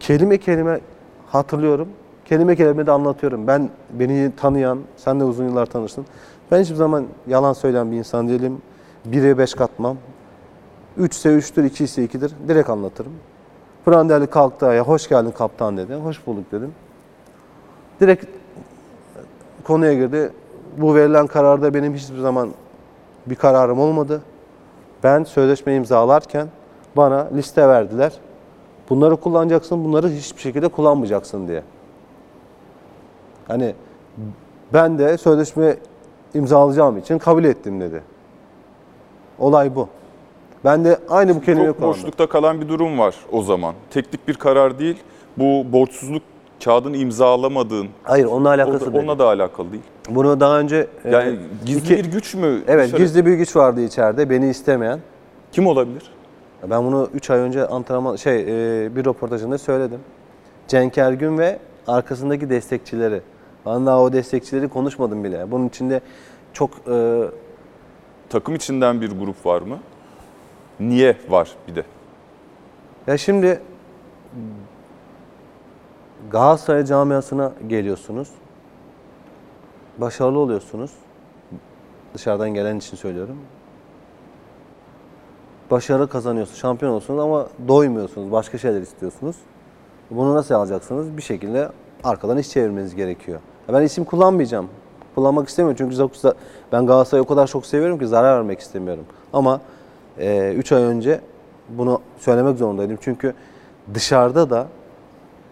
kelime kelime hatırlıyorum. Kelime kelime de anlatıyorum. Ben beni tanıyan, sen de uzun yıllar tanıştın. Ben hiçbir zaman yalan söyleyen bir insan değilim. 1'e 5 katmam. 3 ise 3'tür, 2 ise 2'dir. Direkt anlatırım. Prandelli kalktı ayağa, hoş geldin kaptan dedi. Hoş bulduk dedim. Direkt konuya girdi. Bu verilen kararda benim hiçbir zaman bir kararım olmadı. Ben sözleşme imzalarken bana liste verdiler. Bunları kullanacaksın, bunları hiçbir şekilde kullanmayacaksın diye. Hani ben de sözleşme imzalayacağım için kabul ettim dedi. Olay bu. Ben de aynı bu kelimeyi kullandım. boşlukta kalan bir durum var o zaman. Teknik bir karar değil. Bu borçsuzluk kağıdını imzalamadığın, Hayır onunla alakası değil. onunla da alakalı değil. Bunu daha önce e, Yani gizli iki- bir güç mü? evet dışarı- gizli bir güç vardı içeride beni istemeyen. Kim olabilir? Ben bunu 3 ay önce antrenman şey e, bir röportajında söyledim. Cenk Ergün ve arkasındaki destekçileri. Ben daha o destekçileri konuşmadım bile. Bunun içinde çok e, Takım içinden bir grup var mı? Niye var bir de? ya şimdi Galatasaray camiasına geliyorsunuz. Başarılı oluyorsunuz. Dışarıdan gelen için söylüyorum. Başarı kazanıyorsunuz, şampiyon olsunuz ama doymuyorsunuz, başka şeyler istiyorsunuz. Bunu nasıl alacaksınız? Bir şekilde arkadan iş çevirmeniz gerekiyor. Ben isim kullanmayacağım. Kullanmak istemiyorum çünkü çok- ben Galatasaray'ı o kadar çok seviyorum ki zarar vermek istemiyorum. Ama 3 ay önce bunu söylemek zorundaydım. Çünkü dışarıda da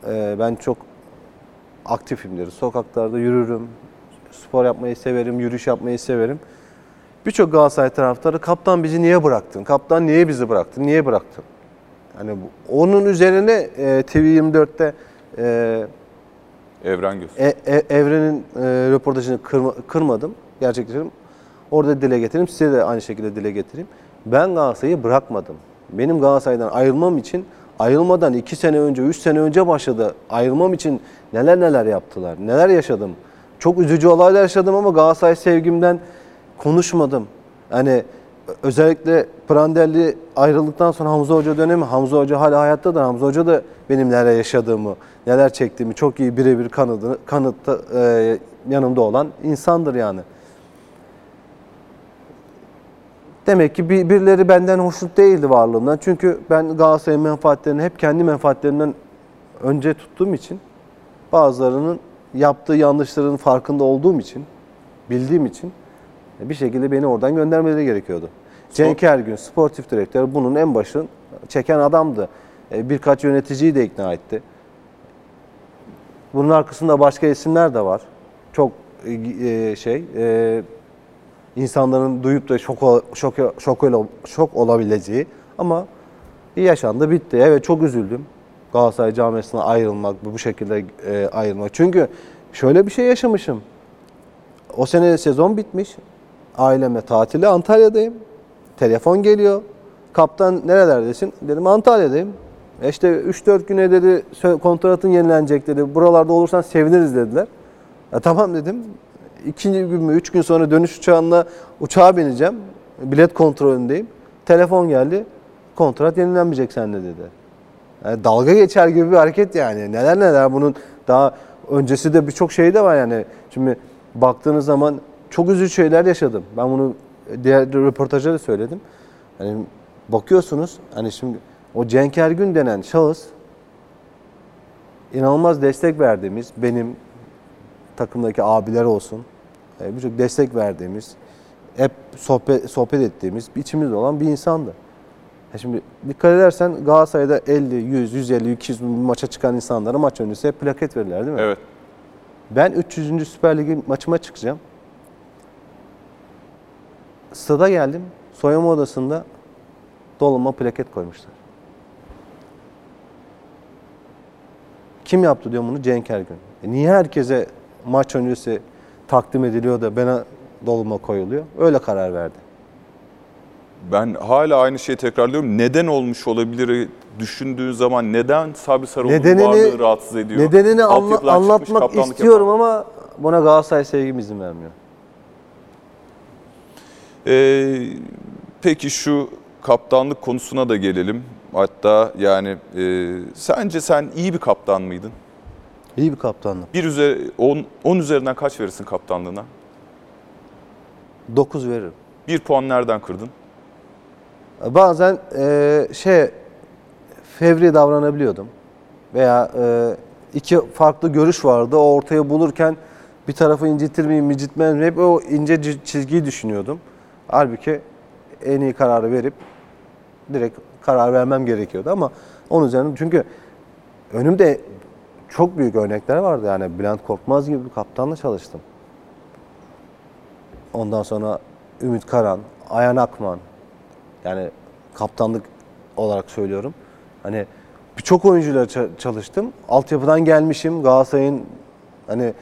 e, ben çok aktifimdir. Sokaklarda yürürüm, spor yapmayı severim, yürüyüş yapmayı severim. Birçok Galatasaray taraftarı kaptan bizi niye bıraktın? Kaptan niye bizi bıraktın? Niye bıraktın? Hani onun üzerine e, TV24'te e, Evren Göz. e, e- Evren'in e, röportajını kırma- kırmadım. Gerçekleştirdim. Orada dile getireyim. Size de aynı şekilde dile getireyim. Ben Galatasaray'ı bırakmadım. Benim Galatasaray'dan ayrılmam için ayrılmadan iki sene önce, üç sene önce başladı. Ayrılmam için neler neler yaptılar. Neler yaşadım. Çok üzücü olaylar yaşadım ama Galatasaray sevgimden konuşmadım. Hani özellikle Prandelli ayrıldıktan sonra Hamza Hoca dönemi, Hamza Hoca hala hayattadır. Hamza Hoca da benim neler yaşadığımı, neler çektiğimi çok iyi birebir kanıtı, kanıtta e, yanımda olan insandır yani. Demek ki bir- birileri benden hoşnut değildi varlığımdan. Çünkü ben Galatasaray'ın menfaatlerini hep kendi menfaatlerimden önce tuttuğum için bazılarının yaptığı yanlışların farkında olduğum için, bildiğim için bir şekilde beni oradan göndermeleri gerekiyordu. Cenk Ergün, sportif direktör bunun en başını çeken adamdı. E, Birkaç yöneticiyi de ikna etti. Bunun arkasında başka isimler de var. Çok e, şey, e, insanların duyup da şok şok şok, şok olabileceği ama yaşandı bitti. Evet çok üzüldüm. Galatasaray camiasına ayrılmak, bu şekilde ayrılmak. Çünkü şöyle bir şey yaşamışım. O sene sezon bitmiş. Ailemle tatile Antalya'dayım. Telefon geliyor. Kaptan nerelerdesin? Dedim Antalya'dayım. E işte 3-4 güne dedi kontratın yenilenecek dedi. Buralarda olursan seviniriz dediler. E tamam dedim. İkinci gün mü, üç gün sonra dönüş uçağına uçağa bineceğim. Bilet kontrolündeyim. Telefon geldi. Kontrat yenilenmeyecek sende dedi. Yani dalga geçer gibi bir hareket yani. Neler neler bunun daha öncesi de birçok şey de var yani. Şimdi baktığınız zaman çok üzücü şeyler yaşadım. Ben bunu diğer röportajda da söyledim. Hani bakıyorsunuz hani şimdi o Cenk Ergün denen şahıs inanılmaz destek verdiğimiz benim takımdaki abiler olsun e, birçok destek verdiğimiz hep sohbet, sohbet ettiğimiz içimizde olan bir insandı. Ya şimdi dikkat edersen Galatasaray'da 50, 100, 150, 200 bin maça çıkan insanlara maç öncesi hep plaket verirler değil mi? Evet. Ben 300. Süper Ligi maçıma çıkacağım. Stada geldim. Soyunma odasında doluma plaket koymuşlar. Kim yaptı diyor bunu? Cenk Ergün. E niye herkese maç öncesi takdim ediliyor da bana doluma koyuluyor? Öyle karar verdi. Ben hala aynı şeyi tekrarlıyorum. Neden olmuş olabilir düşündüğün zaman neden Sabri Sarıoğlu'nun Nedenini- varlığı rahatsız ediyor? Nedenini anla- çıkmış, anlatmak istiyorum yapan. ama buna Galatasaray sevgim izin vermiyor. Ee, peki şu kaptanlık konusuna da gelelim. Hatta yani e, sence sen iyi bir kaptan mıydın? İyi bir kaptanlık. Bir üzeri, 10 üzerinden kaç verirsin kaptanlığına? 9 veririm. Bir puan nereden kırdın? Bazen e, şey fevri davranabiliyordum. Veya e, iki farklı görüş vardı. O ortaya bulurken bir tarafı incitir miyim, incitmez miyim? Hep o ince çi- çizgiyi düşünüyordum. Halbuki en iyi kararı verip direkt karar vermem gerekiyordu ama onun üzerine çünkü önümde çok büyük örnekler vardı yani Bülent Korkmaz gibi bir kaptanla çalıştım. Ondan sonra Ümit Karan, Ayhan Akman, yani kaptanlık olarak söylüyorum. Hani birçok oyuncuyla ça- çalıştım. Altyapıdan gelmişim. Galatasaray'ın hani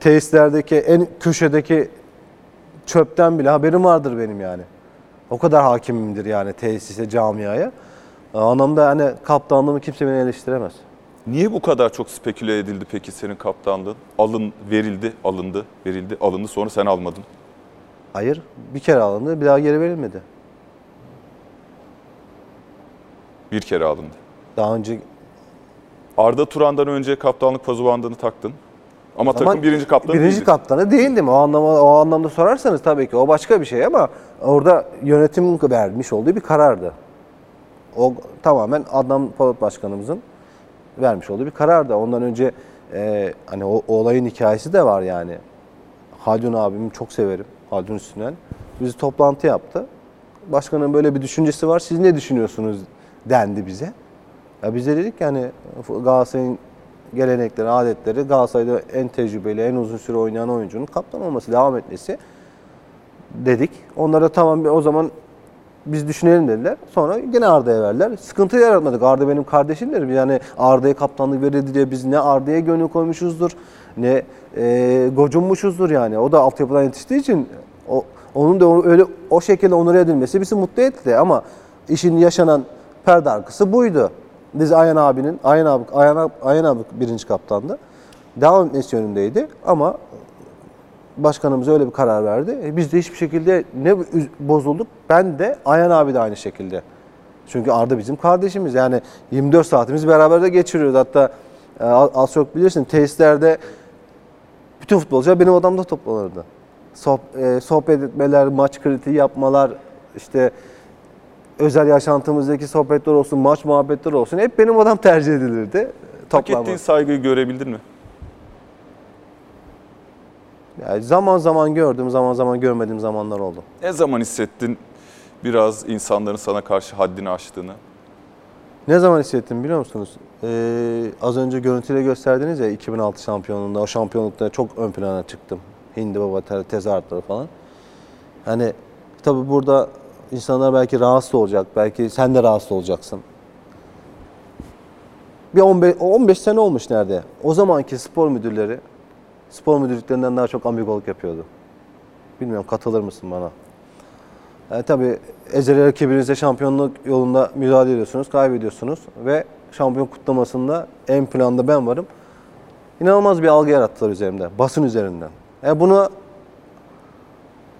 tesislerdeki en köşedeki çöpten bile haberim vardır benim yani. O kadar hakimimdir yani tesise, camiaya. O anlamda hani kaptanlığımı kimse beni eleştiremez. Niye bu kadar çok speküle edildi peki senin kaptanlığın? Alın, verildi, alındı, verildi, alındı sonra sen almadın. Hayır, bir kere alındı, bir daha geri verilmedi. Bir kere alındı. Daha önce Arda Turan'dan önce kaptanlık pazu bandını taktın. Ama Ama takım birinci kaptanı birinci değildin. kaptanı değildim. O anlamda o anlamda sorarsanız tabii ki o başka bir şey ama orada yönetimin vermiş olduğu bir karardı. O tamamen Adnan Polat Başkanımızın vermiş olduğu bir karardı. Ondan önce e, hani o, o olayın hikayesi de var yani. Haldun abimi çok severim. Haldun Üstünen. Bizi toplantı yaptı. Başkanın böyle bir düşüncesi var. Siz ne düşünüyorsunuz dendi bize. Ya biz de dedik ki hani Galatasaray'ın gelenekleri, adetleri Galatasaray'da en tecrübeli, en uzun süre oynayan oyuncunun kaptan olması, devam etmesi dedik. Onlara tamam o zaman biz düşünelim dediler. Sonra gene Arda'ya verdiler. Sıkıntı yaratmadık. Arda benim kardeşimdir. Yani Arda'ya kaptanlık verildi diye biz ne Arda'ya gönül koymuşuzdur ne e, gocunmuşuzdur yani. O da altyapıdan yetiştiği için o, onun da öyle o şekilde onur edilmesi bizi mutlu etti ama işin yaşanan perde arkası buydu. Biz Ayhan abinin, Ayhan abi, Ayhan, abi- Ayhan abi birinci kaptandı. Devam etmesi yönündeydi ama başkanımız öyle bir karar verdi. E biz de hiçbir şekilde ne bozulduk. Ben de Ayhan abi de aynı şekilde. Çünkü Arda bizim kardeşimiz. Yani 24 saatimizi beraber de geçiriyoruz. Hatta e, az çok bilirsin tesislerde bütün futbolcular benim odamda toplanırdı. E, sohbet etmeler, maç kritiği yapmalar, işte özel yaşantımızdaki sohbetler olsun, maç muhabbetleri olsun hep benim odam tercih edilirdi. Hak Toplanma. ettiğin saygıyı görebildin mi? Yani zaman zaman gördüm, zaman zaman görmediğim zamanlar oldu. Ne zaman hissettin biraz insanların sana karşı haddini aştığını? Ne zaman hissettim biliyor musunuz? Ee, az önce görüntüyle gösterdiniz ya 2006 şampiyonluğunda, o şampiyonlukta çok ön plana çıktım. Hindi baba te- tezahüratları falan. Hani tabii burada insanlar belki rahatsız olacak, belki sen de rahatsız olacaksın. Bir 15, 15 sene olmuş nerede? O zamanki spor müdürleri, spor müdürlüklerinden daha çok ambigoluk yapıyordu. Bilmiyorum katılır mısın bana? Yani tabii ezeli rakibinizle şampiyonluk yolunda mücadele ediyorsunuz, kaybediyorsunuz ve şampiyon kutlamasında en planda ben varım. İnanılmaz bir algı yarattılar üzerimde, basın üzerinden. Yani bunu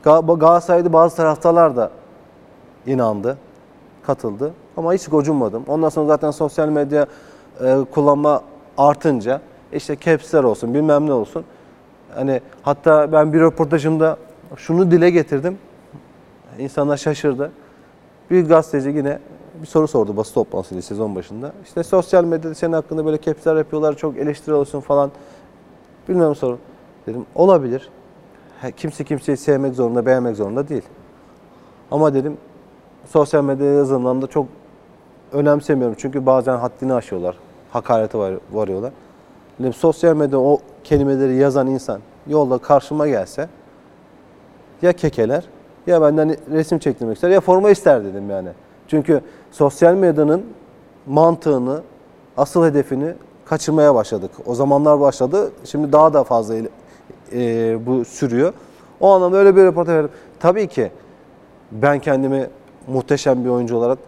Ga- Galatasaray'da bazı taraftarlar da inandı, katıldı ama hiç gocunmadım. Ondan sonra zaten sosyal medya e, kullanma artınca işte caps'ler olsun bilmem ne olsun. Hani hatta ben bir röportajımda şunu dile getirdim. İnsanlar şaşırdı. Bir gazeteci yine bir soru sordu basın toplantısıydı sezon başında. İşte sosyal medyada senin hakkında böyle caps'ler yapıyorlar, çok eleştiri alıyorsun falan. Bilmem soru. Dedim olabilir. Kimse kimseyi sevmek zorunda, beğenmek zorunda değil. Ama dedim sosyal medya yazılımlarında çok önemsemiyorum. Çünkü bazen haddini aşıyorlar. Hakarete var, varıyorlar. Dedim, sosyal medyada o kelimeleri yazan insan yolda karşıma gelse ya kekeler ya benden resim çektirmek ister ya forma ister dedim yani. Çünkü sosyal medyanın mantığını, asıl hedefini kaçırmaya başladık. O zamanlar başladı. Şimdi daha da fazla e, bu sürüyor. O anlamda öyle bir röportaj verdim. Tabii ki ben kendimi muhteşem bir oyuncu olarak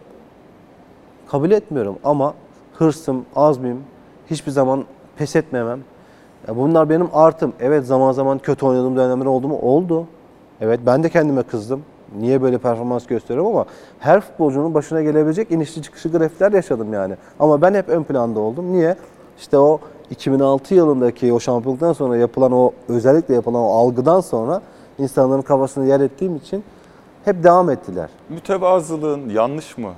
kabul etmiyorum ama hırsım, azmim, hiçbir zaman pes etmemem. Bunlar benim artım. Evet zaman zaman kötü oynadığım dönemler oldu mu? Oldu. Evet ben de kendime kızdım. Niye böyle performans gösteriyorum ama her futbolcunun başına gelebilecek inişli çıkışlı grafikler yaşadım yani. Ama ben hep ön planda oldum. Niye? İşte o 2006 yılındaki o şampiyonluktan sonra yapılan o özellikle yapılan o algıdan sonra insanların kafasını yer ettiğim için hep devam ettiler. Mütevazılığın yanlış mı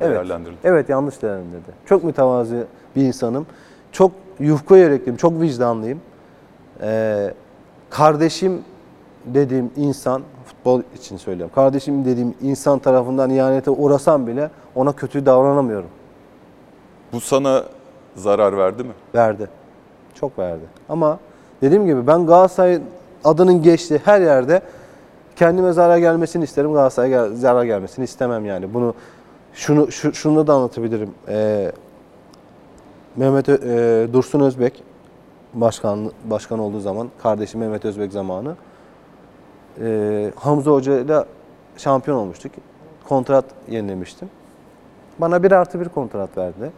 Evet. değerlendirildi? Evet yanlış değerlendirdi. Çok mütevazi bir insanım. Çok yufka yürekliyim, çok vicdanlıyım. Ee, kardeşim dediğim insan, futbol için söylüyorum. Kardeşim dediğim insan tarafından ihanete uğrasam bile ona kötü davranamıyorum. Bu sana zarar verdi mi? Verdi. Çok verdi. Ama dediğim gibi ben Galatasaray adının geçtiği her yerde kendime zarar gelmesini isterim. Galatasaray'a gel- zarar gelmesini istemem yani. Bunu şunu şu, şunu da anlatabilirim. Ee, Mehmet e, Dursun Özbek başkan başkan olduğu zaman kardeşim Mehmet Özbek zamanı ee, Hamza Hoca ile şampiyon olmuştuk. Kontrat yenilemiştim. Bana bir artı bir kontrat verdi.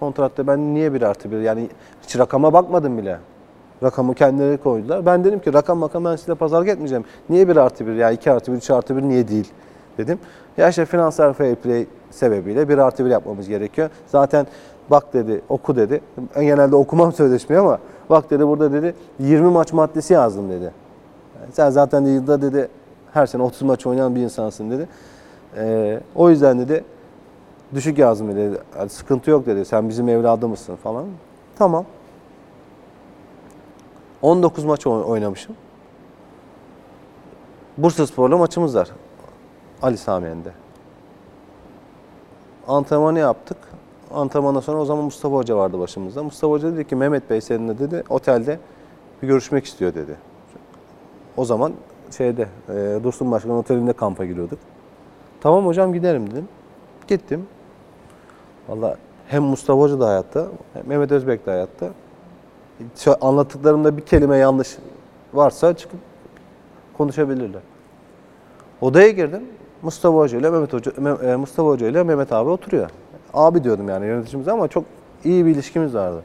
Kontratta ben niye bir artı bir yani hiç rakama bakmadım bile. Rakamı kendileri koydular. Ben dedim ki rakam makam ben size pazarlık etmeyeceğim. Niye bir artı bir ya iki artı bir, üç artı bir niye değil dedim. Ya işte finansal fair play sebebiyle bir artı bir yapmamız gerekiyor. Zaten bak dedi oku dedi. Ben genelde okumam sözleşmeyi ama bak dedi burada dedi 20 maç maddesi yazdım dedi. Sen zaten yılda dedi her sene 30 maç oynayan bir insansın dedi. Ee, o yüzden dedi düşük yazdım dedi. Yani sıkıntı yok dedi. Sen bizim evladımızsın falan. Tamam. 19 maç oy- oynamışım. Bursa Spor'la maçımız var. Ali Samiyen'de. Antrenmanı yaptık. Antrenmandan sonra o zaman Mustafa Hoca vardı başımızda. Mustafa Hoca dedi ki Mehmet Bey seninle dedi otelde bir görüşmek istiyor dedi. O zaman şeyde e, Dursun Başkan otelinde kampa giriyorduk. Tamam hocam giderim dedim. Gittim. Valla hem Mustafa Hoca da hayatta, Mehmet Özbek de hayatta. Anlattıklarımda bir kelime yanlış varsa çıkıp konuşabilirler. Odaya girdim. Mustafa Hoca ile Mehmet Hoca, e, Mustafa Hoca ile Mehmet abi oturuyor. Abi diyordum yani yöneticimiz ama çok iyi bir ilişkimiz vardı.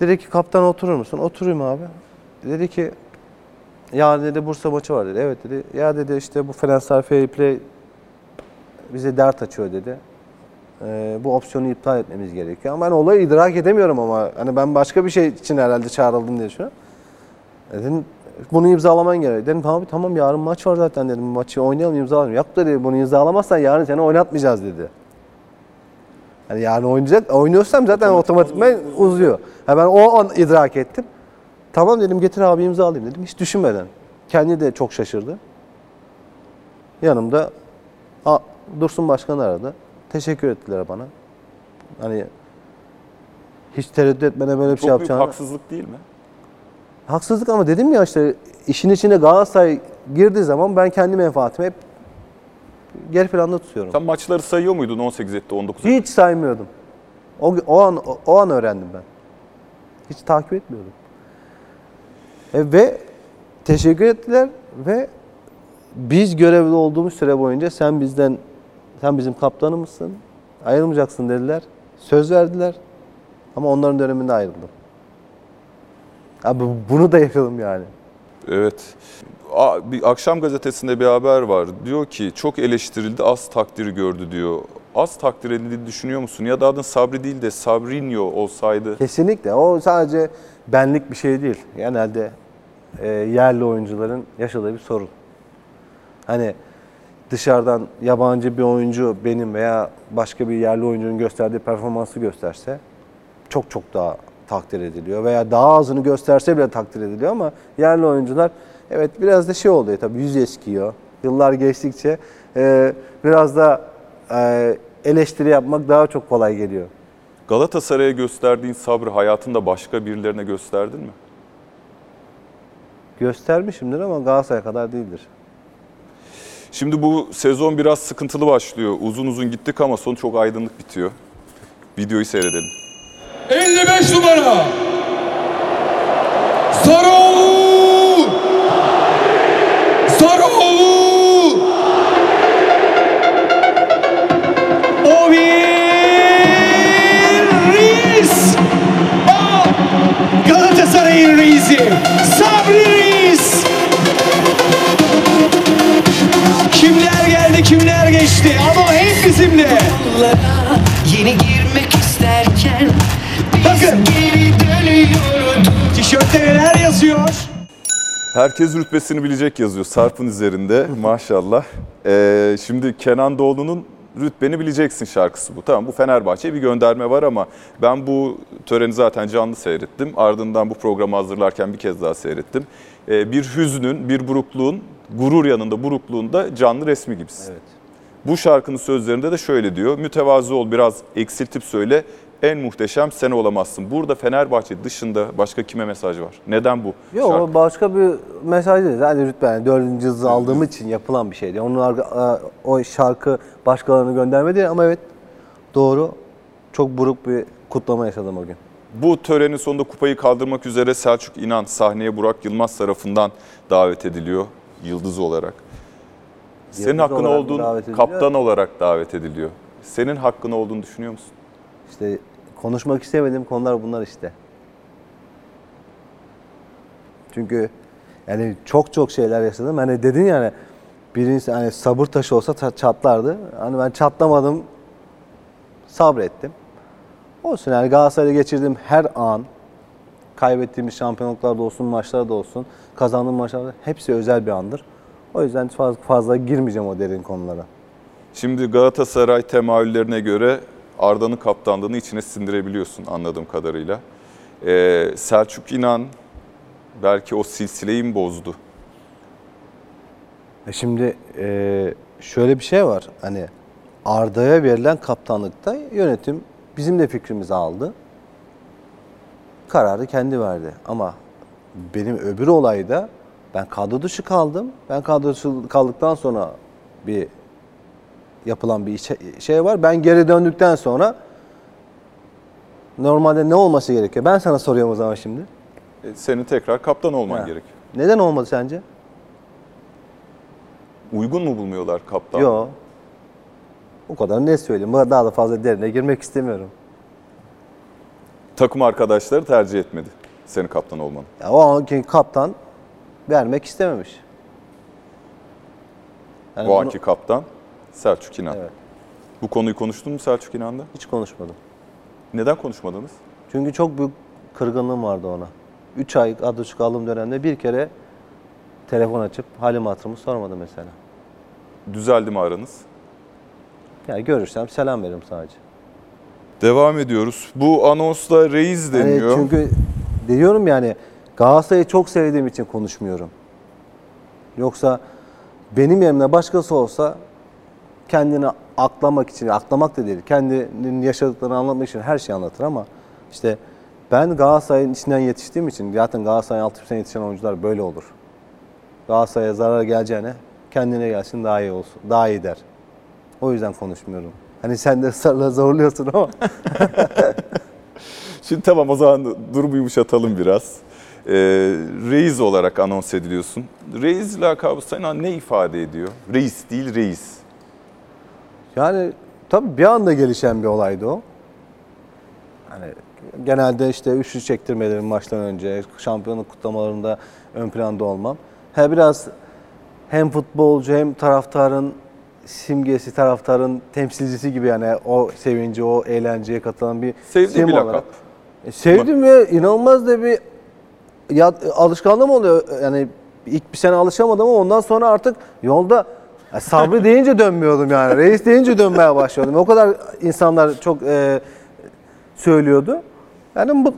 Dedi ki kaptan oturur musun? Oturayım abi. Dedi ki ya dedi Bursa maçı var dedi. Evet dedi. Ya dedi işte bu Fenerbahçe Fair Play bize dert açıyor dedi. Ee, bu opsiyonu iptal etmemiz gerekiyor. Ama ben olayı idrak edemiyorum ama hani ben başka bir şey için herhalde çağrıldım diye düşünüyorum. E Dedim bunu imzalaman gerek. Dedim abi tamam yarın maç var zaten dedim. Maçı oynayalım imzalayalım. Yok dedi bunu imzalamazsan yarın seni oynatmayacağız dedi. Hani yarın oynayacak, oynuyorsam zaten otomatikman uzuyor. Ha ben o an idrak ettim. Tamam dedim getir abi imzalayayım dedim. Hiç düşünmeden. Kendi de çok şaşırdı. Yanımda A, Dursun Başkan aradı. Teşekkür ettiler bana. Hani hiç tereddüt etmeden böyle bir şey Çok büyük yapacağını. haksızlık değil mi? Haksızlık ama dedim ya işte işin içine Galatasaray girdiği zaman ben kendi menfaatimi hep geri planda tutuyorum. Sen maçları sayıyor muydun 18 etti 19 etti? Hiç saymıyordum. O, o an o, o an öğrendim ben. Hiç takip etmiyordum. E, ve teşekkür ettiler ve biz görevli olduğumuz süre boyunca sen bizden sen bizim kaptanımızsın. Ayrılmayacaksın dediler. Söz verdiler. Ama onların döneminde ayrıldım. Abi bunu da yapalım yani. Evet. Bir akşam gazetesinde bir haber var. Diyor ki çok eleştirildi, az takdiri gördü diyor. Az takdir edildiğini düşünüyor musun? Ya da adın Sabri değil de Sabrinho olsaydı. Kesinlikle. O sadece benlik bir şey değil. Genelde e, yerli oyuncuların yaşadığı bir sorun. Hani dışarıdan yabancı bir oyuncu benim veya başka bir yerli oyuncunun gösterdiği performansı gösterse çok çok daha takdir ediliyor veya daha azını gösterse bile takdir ediliyor ama yerli oyuncular evet biraz da şey oluyor tabii yüz eskiyor. Yıllar geçtikçe e, biraz da e, eleştiri yapmak daha çok kolay geliyor. Galatasaray'a gösterdiğin sabrı hayatında başka birilerine gösterdin mi? Göstermişimdir ama Galatasaray kadar değildir. Şimdi bu sezon biraz sıkıntılı başlıyor. Uzun uzun gittik ama son çok aydınlık bitiyor. Videoyu seyredelim. 55 numara Sarıoğlu Sarıoğlu Oviris Galatasaray Reis Reis'i kimler geçti ama hep bizimle. Yeni girmek isterken Bakın. geri dönüyoruz. Tişörtte neler yazıyor? Herkes rütbesini bilecek yazıyor Sarp'ın üzerinde maşallah. Ee, şimdi Kenan Doğulu'nun Rütbeni Bileceksin şarkısı bu. Tamam bu Fenerbahçe'ye bir gönderme var ama ben bu töreni zaten canlı seyrettim. Ardından bu programı hazırlarken bir kez daha seyrettim. Ee, bir hüznün, bir burukluğun gurur yanında burukluğunda canlı resmi gibisin. Evet. Bu şarkının sözlerinde de şöyle diyor. Mütevazı ol biraz eksiltip söyle. En muhteşem sen olamazsın. Burada Fenerbahçe dışında başka kime mesaj var? Neden bu Yok şarkı? başka bir mesaj değil. Yani rütbe yani dördüncü yıldızı aldığım için yapılan bir şeydi. Onun o şarkı başkalarını gönderme değil ama evet doğru. Çok buruk bir kutlama yaşadım o gün. Bu törenin sonunda kupayı kaldırmak üzere Selçuk İnan sahneye Burak Yılmaz tarafından davet ediliyor yıldız olarak. Senin Yıldız hakkın olarak olduğun kaptan olarak davet ediliyor. Senin hakkın olduğunu düşünüyor musun? İşte konuşmak istemediğim konular bunlar işte. Çünkü yani çok çok şeyler yaşadım. Hani dedin yani birincisi hani sabır taşı olsa çatlardı. Hani ben çatlamadım. Sabrettim. Olsun yani Galatasaray'da geçirdiğim her an kaybettiğimiz şampiyonluklarda olsun, maçlarda olsun, kazandığım maçlarda hepsi özel bir andır. O yüzden fazla, fazla girmeyeceğim o derin konulara. Şimdi Galatasaray temayüllerine göre Arda'nın kaptanlığını içine sindirebiliyorsun anladığım kadarıyla. Ee, Selçuk İnan belki o silsileyi mi bozdu? E Şimdi e, şöyle bir şey var. Hani Arda'ya verilen kaptanlıkta yönetim bizim de fikrimizi aldı. Kararı kendi verdi. Ama benim öbür olayda ben kadro dışı kaldım. Ben kadro dışı kaldıktan sonra bir yapılan bir şey var. Ben geri döndükten sonra normalde ne olması gerekiyor? Ben sana soruyorum o zaman şimdi. E, senin tekrar kaptan olman Ha. gerekiyor. Neden olmadı sence? Uygun mu bulmuyorlar kaptan? Yok. O kadar ne söyleyeyim. Daha da fazla derine girmek istemiyorum. Takım arkadaşları tercih etmedi senin kaptan olmanı. Ya o anki kaptan vermek istememiş. Yani o bunu- anki kaptan Selçuk İnan. Evet. Bu konuyu konuştun mu Selçuk İnan'da? hiç konuşmadım. Neden konuşmadınız? Çünkü çok büyük kırgınlığım vardı ona. 3 ay adı kaldığım dönemde bir kere telefon açıp halim hatırımı sormadı mesela. Düzeldi mi aranız? Yani görürsem selam veririm sadece. Devam ediyoruz. Bu anonsla reis Yani deniyor. çünkü diyorum yani Galatasaray'ı çok sevdiğim için konuşmuyorum. Yoksa benim yerimde başkası olsa kendini aklamak için, aklamak da değil, kendinin yaşadıklarını anlatmak için her şeyi anlatır ama işte ben Galatasaray'ın içinden yetiştiğim için zaten Galatasaray'ın altyapısına yetişen oyuncular böyle olur. Galatasaray'a zarar geleceğine kendine gelsin daha iyi olsun, daha iyi der. O yüzden konuşmuyorum. Hani sen de ısrarla zorluyorsun ama Şimdi tamam o zaman durumu yumuşatalım biraz. Ee, reis olarak anons ediliyorsun. Reis lakabı sana ne ifade ediyor? Reis değil reis. Yani tabii bir anda gelişen bir olaydı o. Hani genelde işte üçlü çektirmelerim maçtan önce, şampiyonluk kutlamalarında ön planda olmam. He biraz hem futbolcu hem taraftarın simgesi, taraftarın temsilcisi gibi yani o sevinci, o eğlenceye katılan bir Sevdiğin sim bir olarak. lakap. E, sevdim ve inanılmaz da bir ya, alışkanlığım oluyor. Yani ilk bir sene alışamadım ama ondan sonra artık yolda ya Sabri deyince dönmüyordum yani. Reis deyince dönmeye başlıyordum. O kadar insanlar çok e, söylüyordu. Yani bu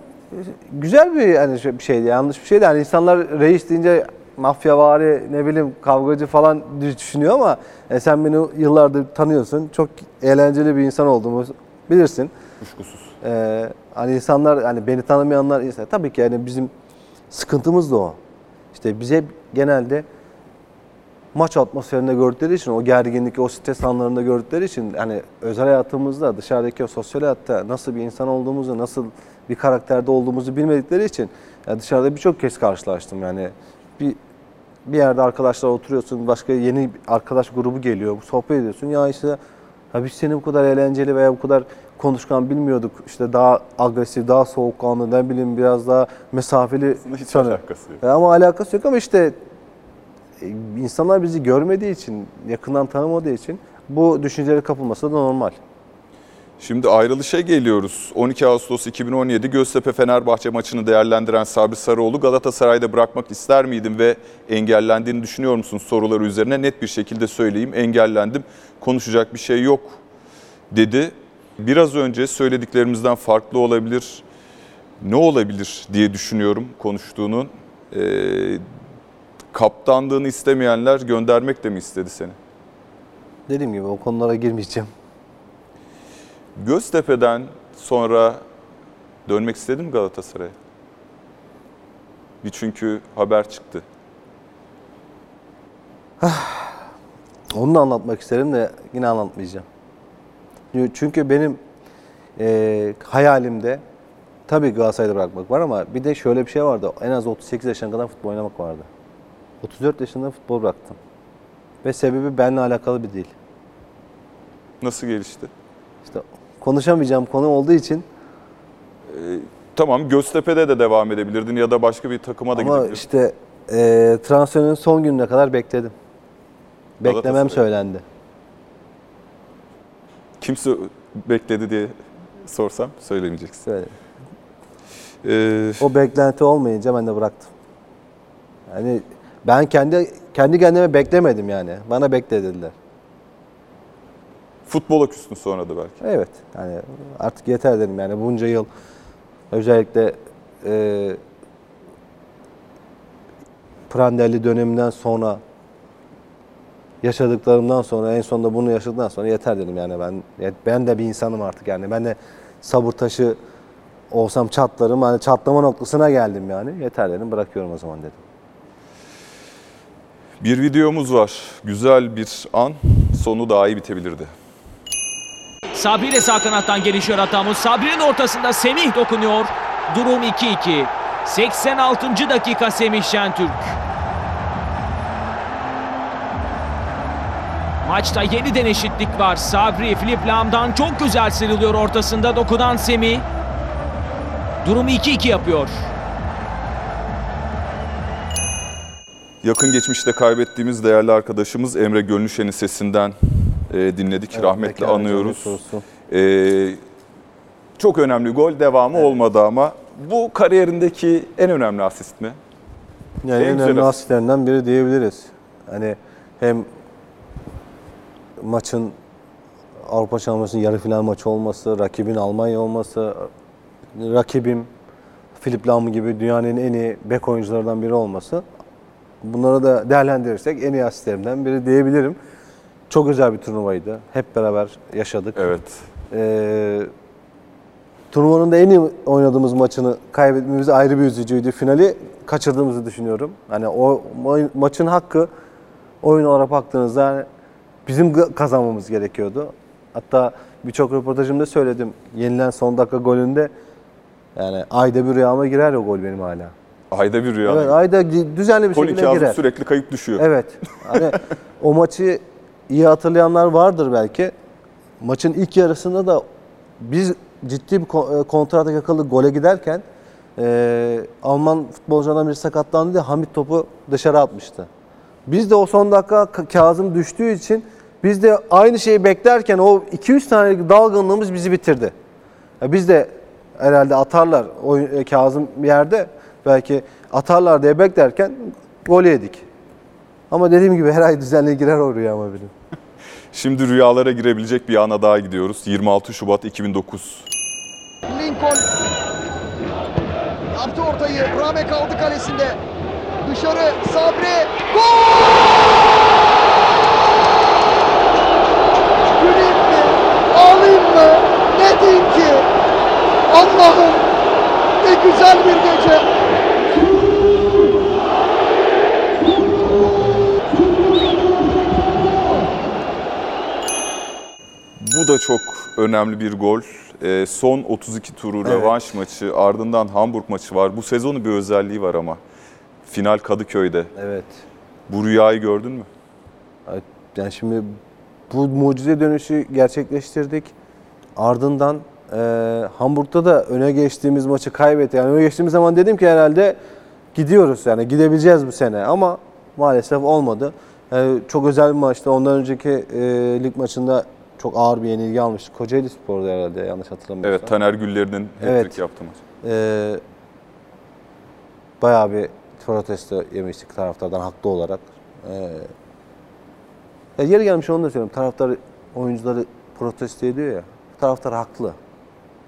güzel bir yani şey- bir şeydi. Yanlış bir şeydi. Yani insanlar reis deyince mafyavari ne bileyim kavgacı falan düşünüyor ama e, sen beni yıllardır tanıyorsun. Çok eğlenceli bir insan olduğumu bilirsin. Kuşkusuz. Ee, hani insanlar hani beni tanımayanlar insan tabii ki yani bizim sıkıntımız da o. İşte bize genelde maç atmosferinde gördükleri için o gerginlik, o stres anlarında gördükleri için hani özel hayatımızda, dışarıdaki o sosyal hayatta nasıl bir insan olduğumuzu, nasıl bir karakterde olduğumuzu bilmedikleri için ya dışarıda birçok kez karşılaştım yani bir bir yerde arkadaşlar oturuyorsun, başka yeni arkadaş grubu geliyor, sohbet ediyorsun. Ya işte ya biz seni bu kadar eğlenceli veya bu kadar konuşkan bilmiyorduk. İşte daha agresif, daha soğukkanlı, ne bileyim biraz daha mesafeli. Hiç sanı. alakası yok. Ama alakası yok ama işte e, insanlar bizi görmediği için, yakından tanımadığı için bu düşüncelere kapılması da normal. Şimdi ayrılışa geliyoruz. 12 Ağustos 2017 Göztepe Fenerbahçe maçını değerlendiren Sabri Sarıoğlu Galatasaray'da bırakmak ister miydin ve engellendiğini düşünüyor musun soruları üzerine net bir şekilde söyleyeyim. Engellendim. Konuşacak bir şey yok dedi. Biraz önce söylediklerimizden farklı olabilir. Ne olabilir diye düşünüyorum konuştuğunun. Ee, kaptanlığını istemeyenler göndermek de mi istedi seni? Dediğim gibi o konulara girmeyeceğim. Göztepe'den sonra dönmek istedin mi Galatasaray'a? Bir çünkü haber çıktı. Onu da anlatmak isterim de yine anlatmayacağım. Çünkü benim eee, hayalimde tabii Galatasaray'da bırakmak var ama bir de şöyle bir şey vardı. En az 38 yaşına kadar futbol oynamak vardı. 34 yaşında futbol bıraktım. Ve sebebi benimle alakalı bir değil. Nasıl gelişti? İşte konuşamayacağım konu olduğu için Tamam Göztepe'de de devam edebilirdin ya da başka bir takıma da ama gidebilirdin. işte eee transferin son gününe kadar bekledim. Beklemem söylendi. Kimse bekledi diye sorsam söylemeyeceksin. Söyle. Ee, O beklenti olmayınca ben de bıraktım. Yani ben kendi kendi kendime beklemedim yani. Bana bekle dediler. Futbola küstün sonra da belki. Evet. Yani artık yeter dedim yani bunca yıl özellikle e, Prandelli döneminden sonra yaşadıklarımdan sonra en sonunda bunu yaşadıktan sonra yeter dedim yani ben ben de bir insanım artık yani ben de sabır taşı olsam çatlarım hani çatlama noktasına geldim yani yeter dedim bırakıyorum o zaman dedim. Bir videomuz var. Güzel bir an. Sonu daha iyi bitebilirdi. Sabri ile sağ kanattan gelişiyor Atamus. Sabri'nin ortasında Semih dokunuyor. Durum 2-2. 86. dakika Semih Şentürk. Maçta yeniden eşitlik var. Sabri Filip Lam'dan çok güzel sıyrılıyor ortasında dokunan Semih. Durumu 2-2 yapıyor. Yakın geçmişte kaybettiğimiz değerli arkadaşımız Emre Gönlüşen'in sesinden e, dinledik. Evet, Rahmetle anıyoruz. Ee, çok önemli gol. Devamı olmadı ama bu kariyerindeki en önemli asist mi? Yani En en önemli asist. asistlerinden biri diyebiliriz. Hani hem maçın Avrupa Şampiyonası'nın yarı final maçı olması, rakibin Almanya olması, rakibim Filip Lam gibi dünyanın en iyi bek oyuncularından biri olması. Bunları da değerlendirirsek en iyi asistlerimden biri diyebilirim. Çok özel bir turnuvaydı. Hep beraber yaşadık. Evet. Ee, turnuvanın da en iyi oynadığımız maçını kaybetmemiz ayrı bir üzücüydü. Finali kaçırdığımızı düşünüyorum. Hani o ma- maçın hakkı oyun olarak baktığınızda hani bizim kazanmamız gerekiyordu. Hatta birçok röportajımda söyledim. Yenilen son dakika golünde yani ayda bir rüyama girer o gol benim hala. Ayda bir rüya. Evet, ayda düzenli bir Koli şekilde girer. sürekli kayıp düşüyor. Evet. Hani o maçı iyi hatırlayanlar vardır belki. Maçın ilk yarısında da biz ciddi bir e, kontratak yakalı gole giderken e, Alman futbolculardan biri sakatlandı diye Hamit topu dışarı atmıştı. Biz de o son dakika Kazım düştüğü için biz de aynı şeyi beklerken o 2-3 tane dalgınlığımız bizi bitirdi. Ya biz de herhalde atarlar oyun, e, Kazım yerde belki atarlar diye beklerken gol yedik. Ama dediğim gibi her ay düzenli girer o rüyama benim. Şimdi rüyalara girebilecek bir ana daha gidiyoruz. 26 Şubat 2009. Lincoln yaptı ortayı. Rame kaldı kalesinde. Dışarı Sabri. Gol! Güleyim mi? Ağlayayım mı? Ne diyeyim ki? Allah'ım ne güzel bir gece. Bu da çok önemli bir gol. Ee, son 32 turu Evet. rövanş maçı ardından Hamburg maçı var. Bu sezonun bir özelliği var ama. Final Kadıköy'de. Evet. Bu rüyayı gördün mü? Yani şimdi bu mucize dönüşü gerçekleştirdik. Ardından e, Hamburg'da da öne geçtiğimiz maçı kaybetti. Yani öne geçtiğimiz zaman dedim ki herhalde gidiyoruz yani gidebileceğiz bu sene ama maalesef olmadı. Yani çok özel bir maçtı. Ondan önceki e, lig maçında çok ağır bir yenilgi almıştık. Kocaeli Spor'da herhalde yanlış hatırlamıyorsam. Evet Taner Güller'in hat-trick Evet. yaptı maç. Ee, bayağı bir protesto yemiştik taraftardan haklı olarak. Ee, ya yeri gelmiş onu da söyleyeyim. Taraftar oyuncuları protesto ediyor ya. Taraftar haklı.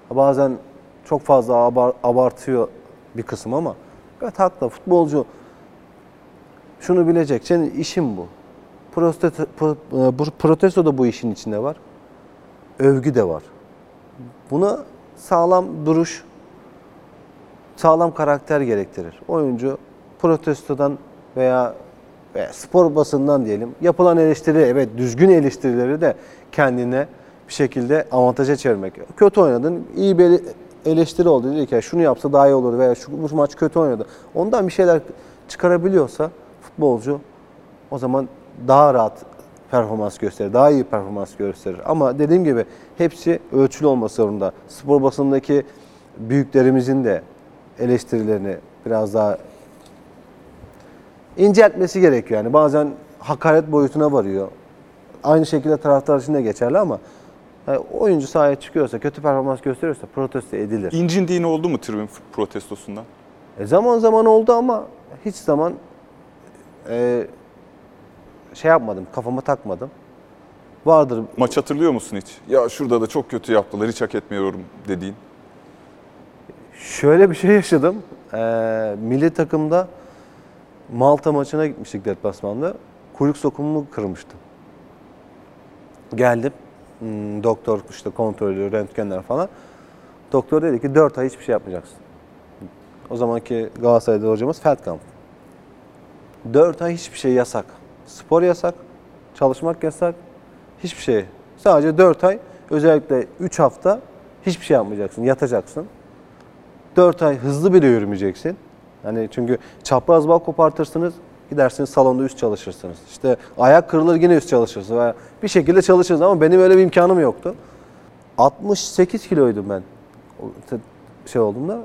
Bazen çok fazla abar- abartıyor bir kısım ama evet haklı. Futbolcu şunu bilecek. Senin işin bu. Protesto, pro- e, bu- protesto da bu işin içinde var. Övgü de var. Buna sağlam duruş, sağlam karakter gerektirir. Oyuncu protestodan veya, veya spor basından diyelim yapılan eleştiri evet düzgün eleştirileri de kendine bir şekilde avantaja çevirmek. Kötü oynadın, iyi bir eleştiri oldu. Dedi ki şunu yapsa daha iyi olur veya şu bu maç kötü oynadı. Ondan bir şeyler çıkarabiliyorsa futbolcu o zaman daha rahat performans gösterir, daha iyi performans gösterir. Ama dediğim gibi hepsi ölçülü olması zorunda. Spor basınındaki büyüklerimizin de eleştirilerini biraz daha inceltmesi gerekiyor. Yani bazen hakaret boyutuna varıyor. Aynı şekilde taraftar için de geçerli ama yani oyuncu sahaya çıkıyorsa, kötü performans gösteriyorsa protesto edilir. İncindiğin oldu mu tribün protestosundan? E zaman zaman oldu ama hiç zaman e, şey yapmadım, kafama takmadım. Vardır Maç hatırlıyor musun hiç? Ya şurada da çok kötü yaptılar, hiç hak etmiyorum dediğin. Şöyle bir şey yaşadım. Ee, milli takımda Malta maçına gitmiştik deplasmanda. Kuyruk sokumumu kırmıştım. Geldim. Hmm, doktor işte kontrolü, röntgenler falan. Doktor dedi ki 4 ay hiçbir şey yapmayacaksın. O zamanki Galatasaray'da hocamız Feldkamp. 4 ay hiçbir şey yasak. Spor yasak, çalışmak yasak, hiçbir şey. Sadece 4 ay, özellikle 3 hafta hiçbir şey yapmayacaksın, yatacaksın. 4 ay hızlı bile yürümeyeceksin. Hani çünkü çapraz bağ kopartırsınız, gidersiniz salonda üst çalışırsınız. İşte ayak kırılır yine üst çalışırsınız. Veya bir şekilde çalışırız ama benim öyle bir imkanım yoktu. 68 kiloydum ben şey olduğumda.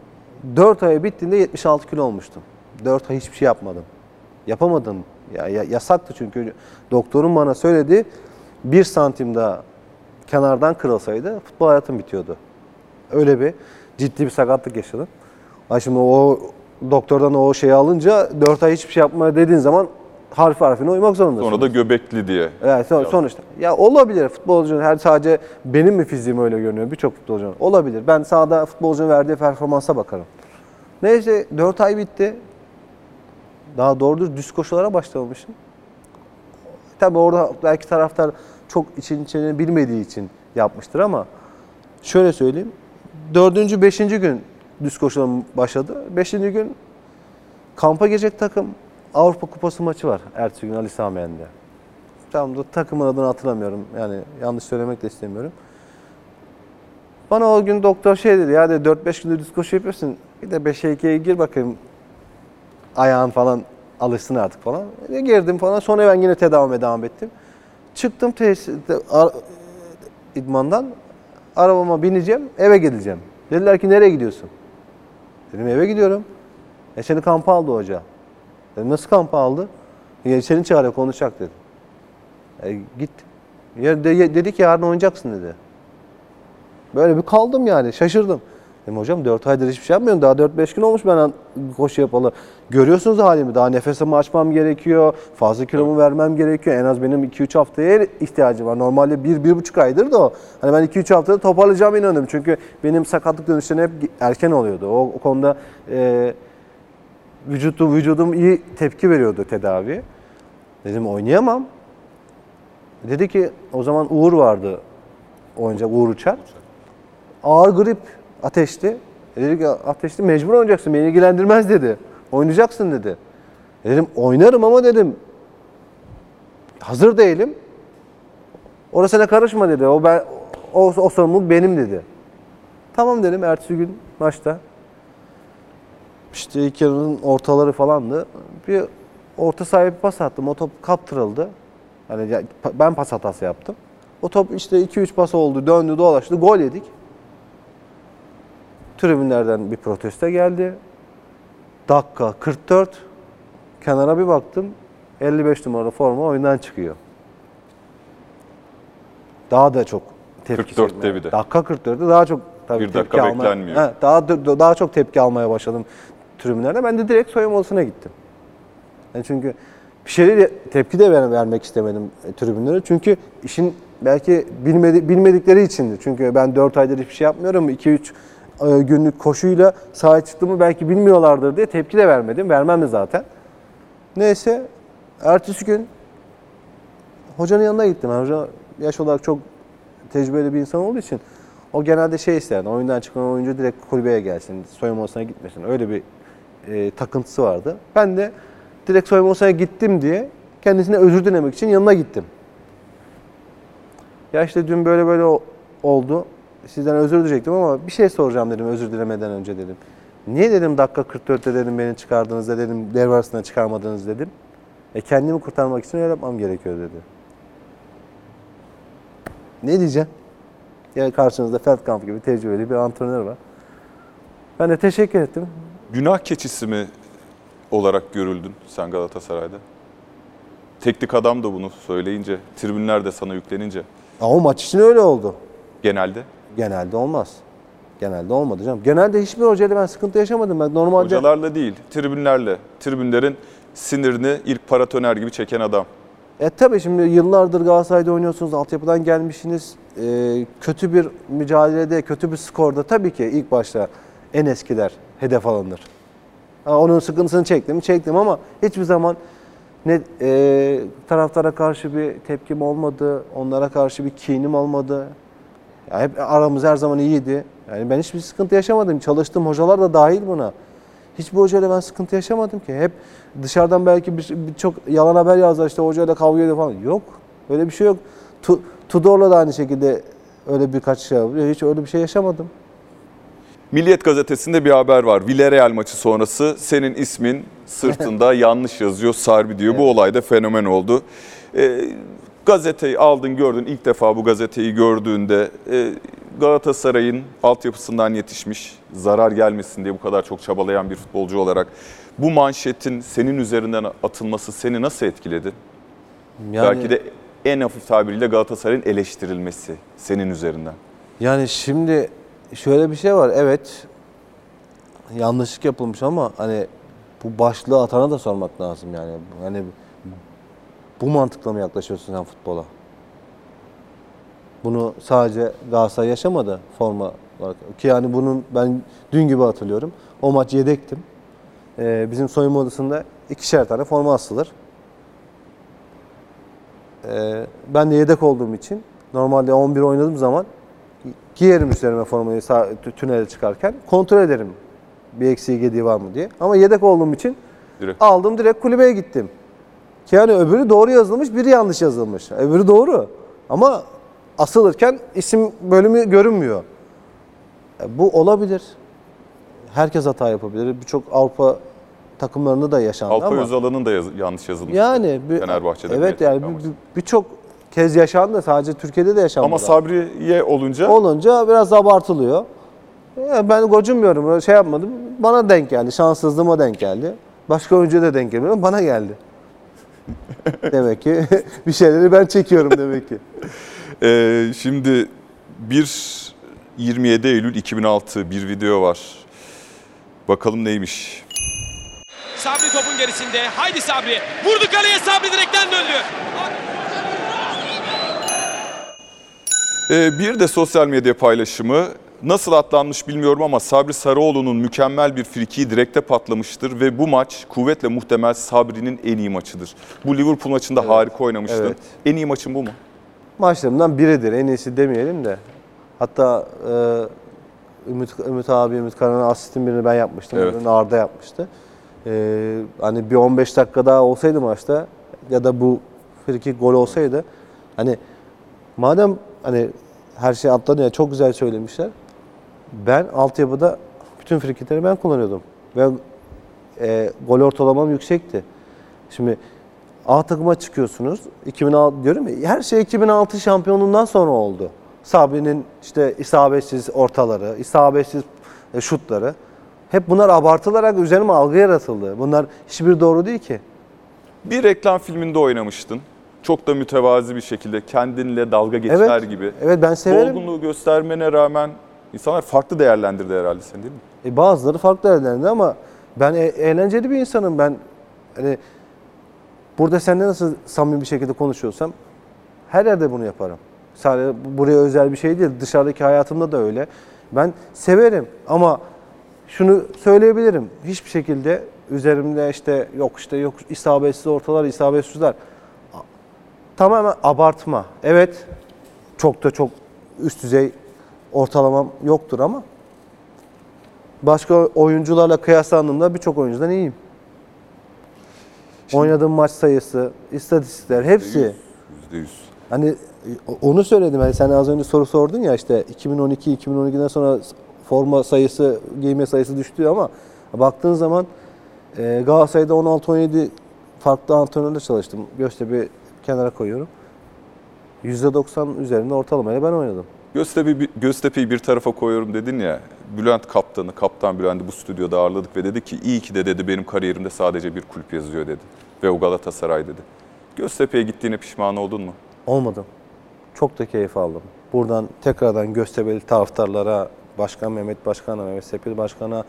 4 ay bittiğinde 76 kilo olmuştum. 4 ay hiçbir şey yapmadım. Yapamadım. Ya, ya- yasaktı çünkü doktorun bana söyledi bir santim daha kenardan kırılsaydı futbol hayatım bitiyordu. Öyle bir ciddi bir sakatlık yaşadım. Ay şimdi o doktordan o şeyi alınca 4 ay hiçbir şey yapma dediğin zaman harf harfine uymak zorundasın. Sonra da göbekli diye. Evet son- sonuçta. Ya olabilir futbolcunun her sadece benim mi fiziğim öyle görünüyor birçok futbolcunun. Olabilir. Ben sahada futbolcunun verdiği performansa bakarım. Neyse 4 ay bitti. Daha doğrudur düz koşulara başlamamışım. Tabi orada belki taraftar çok için içini bilmediği için yapmıştır ama şöyle söyleyeyim. Dördüncü, beşinci gün düz koşularım başladı. Beşinci gün kampa gelecek takım Avrupa Kupası maçı var ertesi gün Ali Sami Yen'de. Tam da takımın adını hatırlamıyorum. Yani yanlış söylemek de istemiyorum. Bana o gün doktor şey dedi ya dedi 4-5 gündür düz koşu yapıyorsun. Bir de 5'e 2'ye gir bakayım. Ayağın falan alışsın artık falan. E, girdim falan. Sonra ben yine tedavime devam ettim. Çıktım tesiste, ar- idmandan. Arabama bineceğim, eve gideceğim. Dediler ki nereye gidiyorsun? Dedim eve gidiyorum. E seni kampa aldı hoca. Dedim nasıl kampa aldı? E, seni çağırıyor konuşacak dedi. E, git. Ya, de, dedi ki yarın oynayacaksın dedi. Böyle bir kaldım yani şaşırdım. Dedim hocam 4 aydır hiçbir şey yapmıyorum. Daha 4-5 gün olmuş ben koşu yapalı. Görüyorsunuz halimi. Daha nefesimi açmam gerekiyor. Fazla kilomu vermem gerekiyor. En az benim 2-3 haftaya ihtiyacım var. Normalde 1-1,5 aydır da o. Hani ben 2-3 haftada toparlayacağım inanıyorum. Çünkü benim sakatlık dönüşleri hep erken oluyordu. O, o konuda e, vücutu, vücudum iyi tepki veriyordu tedavi. Dedim oynayamam. Dedi ki o zaman Uğur vardı oynayacak Uğur Uçar. Ağır grip ateşli. E Dedi ki ateşli mecbur oynayacaksın beni ilgilendirmez dedi. Oynayacaksın dedi. E Dedim oynarım ama dedim hazır değilim. Orasına karışma dedi. O ben o, o sorumluluk benim dedi. Tamam dedim ertesi gün maçta. İşte ilk yarının ortaları falandı. Bir orta sahaya bir pas attım. O top kaptırıldı. Hani ben pas hatası yaptım. O top işte 2-3 pas oldu, döndü, dolaştı, gol yedik. Tribünlerden bir protesto geldi. Dakika 44. Kenara bir baktım. 55 numaralı forma oyundan çıkıyor. daha da çok tepki 44'te çekmeye- bir de. Dakika 44'te daha çok tabii Bir tepki dakika almaya, beklenmiyor. He, daha da- daha çok tepki almaya başladım tribünlerde. Ben de direkt soyunma odasına gittim. Yani çünkü bir şeyleri tepki de ver- vermek istemedim e, tribünlere. Çünkü işin belki bilmedi, bilmedikleri içindi. Çünkü ben 4 aydır hiçbir şey yapmıyorum. 2-3 e, günlük koşuyla sahaya çıktığımı belki bilmiyorlardır diye tepki de vermedim. Vermem de zaten. Neyse ertesi gün hocanın yanına gittim. Yani hoca yaş olarak çok tecrübeli bir insan olduğu için o genelde şey isterdi. Oyundan çıkan oyuncu direkt kulübeye gelsin. Soyunma odasına gitmesin. Öyle bir e, takıntısı vardı. Ben de direkt soyunma odasına gittim diye kendisine özür dilemek için yanına gittim. Ya işte dün böyle böyle oldu. Sizden özür dileyecektim ama bir şey soracağım dedim özür dilemeden önce dedim. Niye dedim dakika 44'te dedim beni çıkardınız da dedim devre arasında çıkarmadınız dedim. E kendimi kurtarmak için öyle yapmam gerekiyor dedi. Ne diyeceğim? Ya karşınızda Feldkamp gibi tecrübeli bir antrenör var. Ben de teşekkür ettim. Günah keçisi mi olarak görüldün sen Galatasaray'da? Teknik adam da bunu söyleyince, tribünler de sana yüklenince Ama maç için öyle oldu. genelde Genelde olmaz. Genelde olmadı canım. Genelde hiçbir hocayla ben sıkıntı yaşamadım. Ben normalde hocalarla değil, tribünlerle, tribünlerin sinirini ilk paratoner gibi çeken adam. E tabii şimdi yıllardır Galatasaray'da oynuyorsunuz, altyapıdan gelmişsiniz. E, kötü bir mücadelede, kötü bir skorda tabii ki ilk başta en eskiler hedef alınır. Ha, onun sıkıntısını çektim, çektim ama hiçbir zaman ne e, taraftara karşı bir tepkim olmadı, onlara karşı bir kinim olmadı. Ya hep aramız her zaman iyiydi. Yani ben hiçbir sıkıntı yaşamadım. Çalıştığım hocalar da dahil buna. Hiçbir hocayla ben sıkıntı yaşamadım ki. Hep dışarıdan belki bir- birçok yalan haber yazar işte hocayla kavga ediyor falan. Yok. Öyle bir şey yok. Tu, Tudor'la da aynı şekilde öyle birkaç şey yapıyor. Hiç öyle bir şey yaşamadım. Milliyet gazetesinde bir haber var. Villarreal maçı sonrası senin ismin sırtında yanlış yazıyor Sarbi diyor. Bu olay da fenomen oldu. Ee, gazeteyi aldın gördün ilk defa bu gazeteyi gördüğünde e, Galatasaray'ın altyapısından yetişmiş zarar gelmesin diye bu kadar çok çabalayan bir futbolcu olarak bu manşetin senin üzerinden atılması seni nasıl etkiledi? Yani, Belki de en hafif tabiriyle Galatasaray'ın eleştirilmesi senin üzerinden. Yani şimdi şöyle bir şey var. Evet yanlışlık yapılmış ama hani bu başlığı atana da sormak lazım yani. Hani bu mantıkla mı yaklaşıyorsun sen futbola? Bunu sadece Galatasaray yaşamadı forma olarak. Ki yani bunun ben dün gibi hatırlıyorum. O maç yedektim. Ee, bizim soyunma odasında ikişer tane forma asılır. Ee, ben de yedek olduğum için normalde 11 oynadığım zaman giyerim üzerime formayı sağ, tü- tünele çıkarken kontrol ederim bir eksiği gediği var mı diye. Ama yedek olduğum için Direkt. aldım direkt kulübeye gittim. Ki yani öbürü doğru yazılmış, biri yanlış yazılmış. Öbürü doğru. Ama asılırken isim bölümü görünmüyor. E, Bu olabilir. Herkes hata yapabilir. Birçok Avrupa takımlarında da yaşandı Alpay ama. Özal'ın da yaz- yanlış yazılmış. Yani bir, Fenerbahçe'de evet bir yani ama. bir- birçok kez yaşandı. Sadece Türkiye'de de yaşandı. Ama Sabri'ye olunca olunca biraz abartılıyor. Ya ben gocunmuyorum, şey yapmadım. Bana denk geldi, şanssızlığıma denk geldi. Başka oyuncuya da denk gelmiyor, bana geldi. demek ki bir şeyleri ben çekiyorum demek ki. Ee, şimdi bir 27 Eylül 2006 bir video var. Bakalım neymiş. Sabri topun gerisinde. Haydi Sabri. Vurdu kaleye Sabri direkten döndü. Ee, bir de sosyal medya paylaşımı. Nasıl atlanmış bilmiyorum ama Sabri Sarıoğlu'nun mükemmel bir frikiği direkte patlamıştır ve bu maç kuvvetle muhtemel Sabri'nin en iyi maçıdır. Bu Liverpool maçında harika oynamıştın. evet. En iyi maçın bu mu? Maçlarımdan biridir, en iyisi demeyelim de. Hatta e, Ümit, Ümit abi, Ümit Karan'ın asistin birini ben yapmıştım. Evet. öbürünü Arda yapmıştı. E, hani bir 15 dakika daha olsaydı maçta ya da bu frikik gol olsaydı hani madem hani her şey atlanıyor çok güzel söylemişler. Ben altyapıda bütün frikikleri ben kullanıyordum. Ve e, gol ortalamam yüksekti. Şimdi A takıma çıkıyorsunuz. 2006 diyorum ya her şey 2006 şampiyonluğundan sonra oldu. Sabri'nin işte isabetsiz ortaları, isabetsiz e, şutları. Hep bunlar abartılarak üzerime algı yaratıldı. Bunlar hiçbir doğru değil ki. Bir reklam filminde oynamıştın. Çok da mütevazi bir şekilde kendinle dalga geçer Evet. gibi. Evet ben severim. Dolgunluğu göstermene rağmen insanlar farklı değerlendirdi herhalde seni değil mi? E, bazıları farklı yerlerinde ama ben e- eğlenceli bir insanım. Ben hani burada seninle nasıl samimi bir şekilde konuşuyorsam her yerde bunu yaparım. Sadece bu- buraya özel bir şey değil. Dışarıdaki hayatımda da öyle. Ben severim ama şunu söyleyebilirim. Hiçbir şekilde üzerimde işte yok işte yok isabetsiz ortalar, isabetsizler. Tamamen abartma. Evet çok da çok üst düzey ortalamam yoktur ama başka oyuncularla kıyaslandığımda birçok oyuncudan iyiyim. Oynadığım maç sayısı, istatistikler hepsi. Yüzde yüz. Hani e, onu söyledim. Hani sen az önce soru sordun ya işte 2012 2012'den sonra forma sayısı, giyme sayısı düştü ama baktığın zaman e, Galatasaray'da 16-17 farklı antrenörle çalıştım. Göztepe kenara koyuyorum. %90 üzerinde ortalamayla ben oynadım. Göztepe, Göztepe'yi bir tarafa koyuyorum dedin ya. Bülent Kaptan'ı, Kaptan Bülent'i bu stüdyoda ağırladık ve dedi ki iyi ki de dedi benim kariyerimde sadece bir kulüp yazıyor dedi. Ve o Galatasaray dedi. Göztepe'ye gittiğine pişman oldun mu? Olmadım. Çok da keyif aldım. Buradan tekrardan Göztepe'li taraftarlara, Başkan Mehmet Başkan'a, Mehmet Sepil Başkan'a,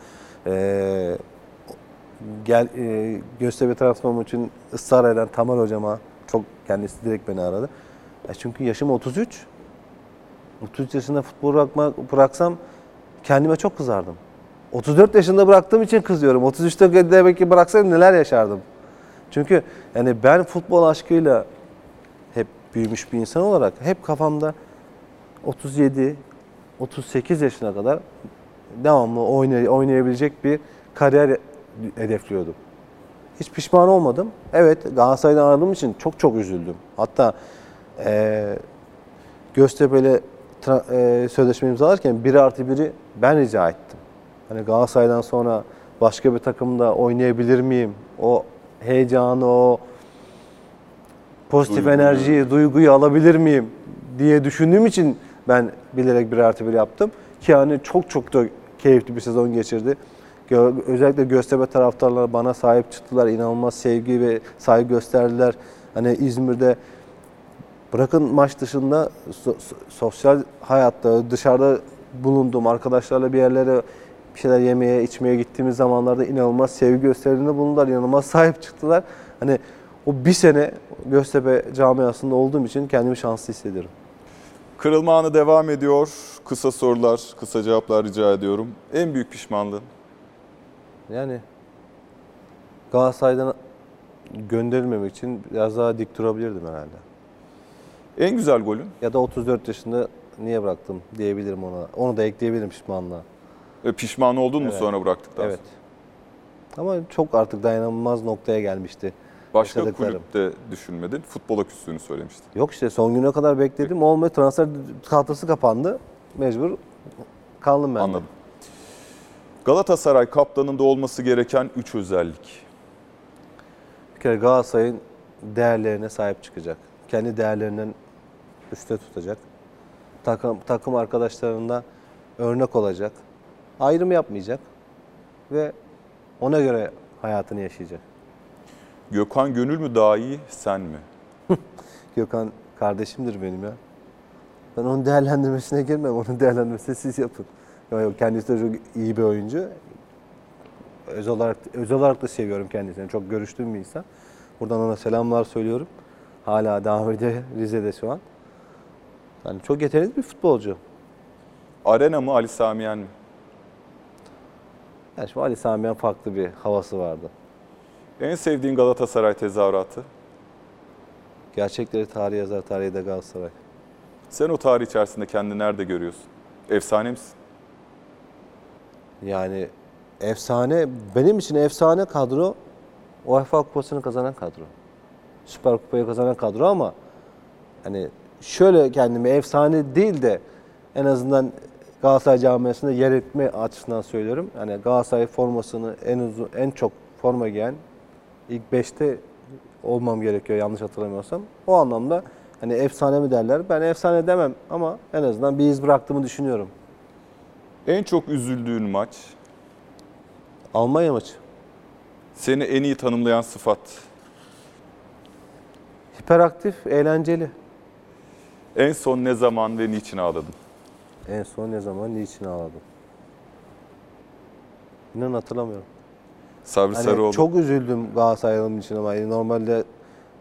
eee gel eee Göztepe transformu için ısrar eden Tamer Hocama, çok kendisi direkt beni aradı. E çünkü yaşım 33. 33 yaşında futbol bırakmak, bıraksam kendime çok kızardım. 34 yaşında bıraktığım için kızıyorum. 33'te demek ki bıraksaydım neler yaşardım. Çünkü yani ben futbol aşkıyla hep büyümüş bir insan olarak hep kafamda 37, 38 yaşına kadar devamlı oynay- oynayabilecek bir kariyer hedefliyordum. Hiç pişman olmadım. Evet Galatasaray'dan ayrıldığım için çok çok üzüldüm. Hatta eee Göztepe'yle eee, sözleşme imzalarken 1 artı 1'i ben rica ettim. Hani Galatasaray'dan sonra başka bir takımda oynayabilir miyim? O heyecanı, o pozitif Duyguyu. enerjiyi, duyguyu alabilir miyim diye düşündüğüm için ben bilerek bir artı bir yaptım. Ki hani çok çok da keyifli bir sezon geçirdi. Gö- Özellikle Göztepe taraftarları bana sahip çıktılar. İnanılmaz sevgi ve saygı gösterdiler. Hani İzmir'de bırakın maç dışında so- so- sosyal hayatta dışarıda bulunduğum arkadaşlarla bir yerlere bir şeyler yemeye, içmeye gittiğimiz zamanlarda inanılmaz sevgi gösterdiğinde bulundular. inanılmaz sahip çıktılar. Hani o bir sene Göztepe camiasında olduğum için kendimi şanslı hissediyorum. Kırılma anı devam ediyor. Kısa sorular, kısa cevaplar rica ediyorum. En büyük pişmanlığın? Yani Galatasaray'dan gönderilmemek için biraz daha dik durabilirdim herhalde. En güzel golün? Ya da 34 yaşında niye bıraktım diyebilirim ona. Onu da ekleyebilirim pişmanlığa. E, pişman oldun mu Evet. sonra bıraktıktan Evet. sonra? Ama çok artık dayanılmaz noktaya gelmişti. Başka kulüpte düşünmedin. Futbola küstüğünü söylemiştin. Yok işte son güne kadar bekledim. Olmuyor. Transfer tahtası kapandı. Mecbur kaldım ben de. Anladım. Galatasaray kaptanında olması gereken 3 özellik. Bir kere Galatasaray'ın değerlerine sahip çıkacak. Kendi değerlerinden üstte tutacak. Takım, takım arkadaşlarında örnek olacak. Ayrım yapmayacak. Ve ona göre hayatını yaşayacak. Gökhan Gönül mü daha iyi, sen mi? Gökhan kardeşimdir benim ya. Ben onun değerlendirmesine girmem. Onun değerlendirmesini siz yapın. Yok, yok, kendisi de çok iyi bir oyuncu. Özel olarak, özel olarak da seviyorum kendisini. Çok görüştüğüm bir insan. Buradan ona selamlar söylüyorum. Hala devam ediyor Rize'de şu an. Yani çok yetenekli bir futbolcu. Arena mı, Ali Samiyen mi? Yani şu Ali Samiyen farklı bir havası vardı. En sevdiğin Galatasaray tezahüratı? Gerçekleri tarih yazar, tarihi de Galatasaray. Sen o tarih içerisinde kendini nerede görüyorsun? Efsane misin? Yani efsane, benim için efsane kadro UEFA Kupası'nı kazanan kadro. Süper Kupayı kazanan kadro ama hani şöyle kendimi efsane değil de en azından Galatasaray camiasında yer etme açısından söylüyorum. Yani Galatasaray formasını en uzun, en çok forma giyen ilk 5'te olmam gerekiyor yanlış hatırlamıyorsam. O anlamda hani efsane mi derler? Ben efsane demem ama en azından bir iz bıraktığımı düşünüyorum. En çok üzüldüğün maç? Almanya maçı. Seni en iyi tanımlayan sıfat? Hiperaktif, eğlenceli. En son ne zaman ve niçin ağladın? En son ne zaman, niçin ağladım? İnan hatırlamıyorum. Sabri Hani Sarıoğlu. çok üzüldüm Galatasaray'ın için ama yani normalde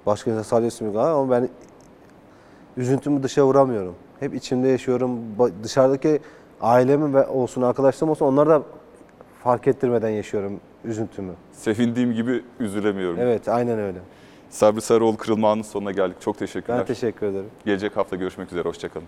başka insan bir Galatasaray ama ben üzüntümü dışa vuramıyorum. Hep içimde yaşıyorum. Dışarıdaki ailemin ve olsun arkadaşlarım olsun onlar da fark ettirmeden yaşıyorum üzüntümü. Sevindiğim gibi üzülemiyorum. Evet aynen öyle. Sabri Sarıoğlu kırılma anının sonuna geldik. Çok teşekkürler. Ben teşekkür ederim. Gelecek hafta görüşmek üzere. Hoşçakalın.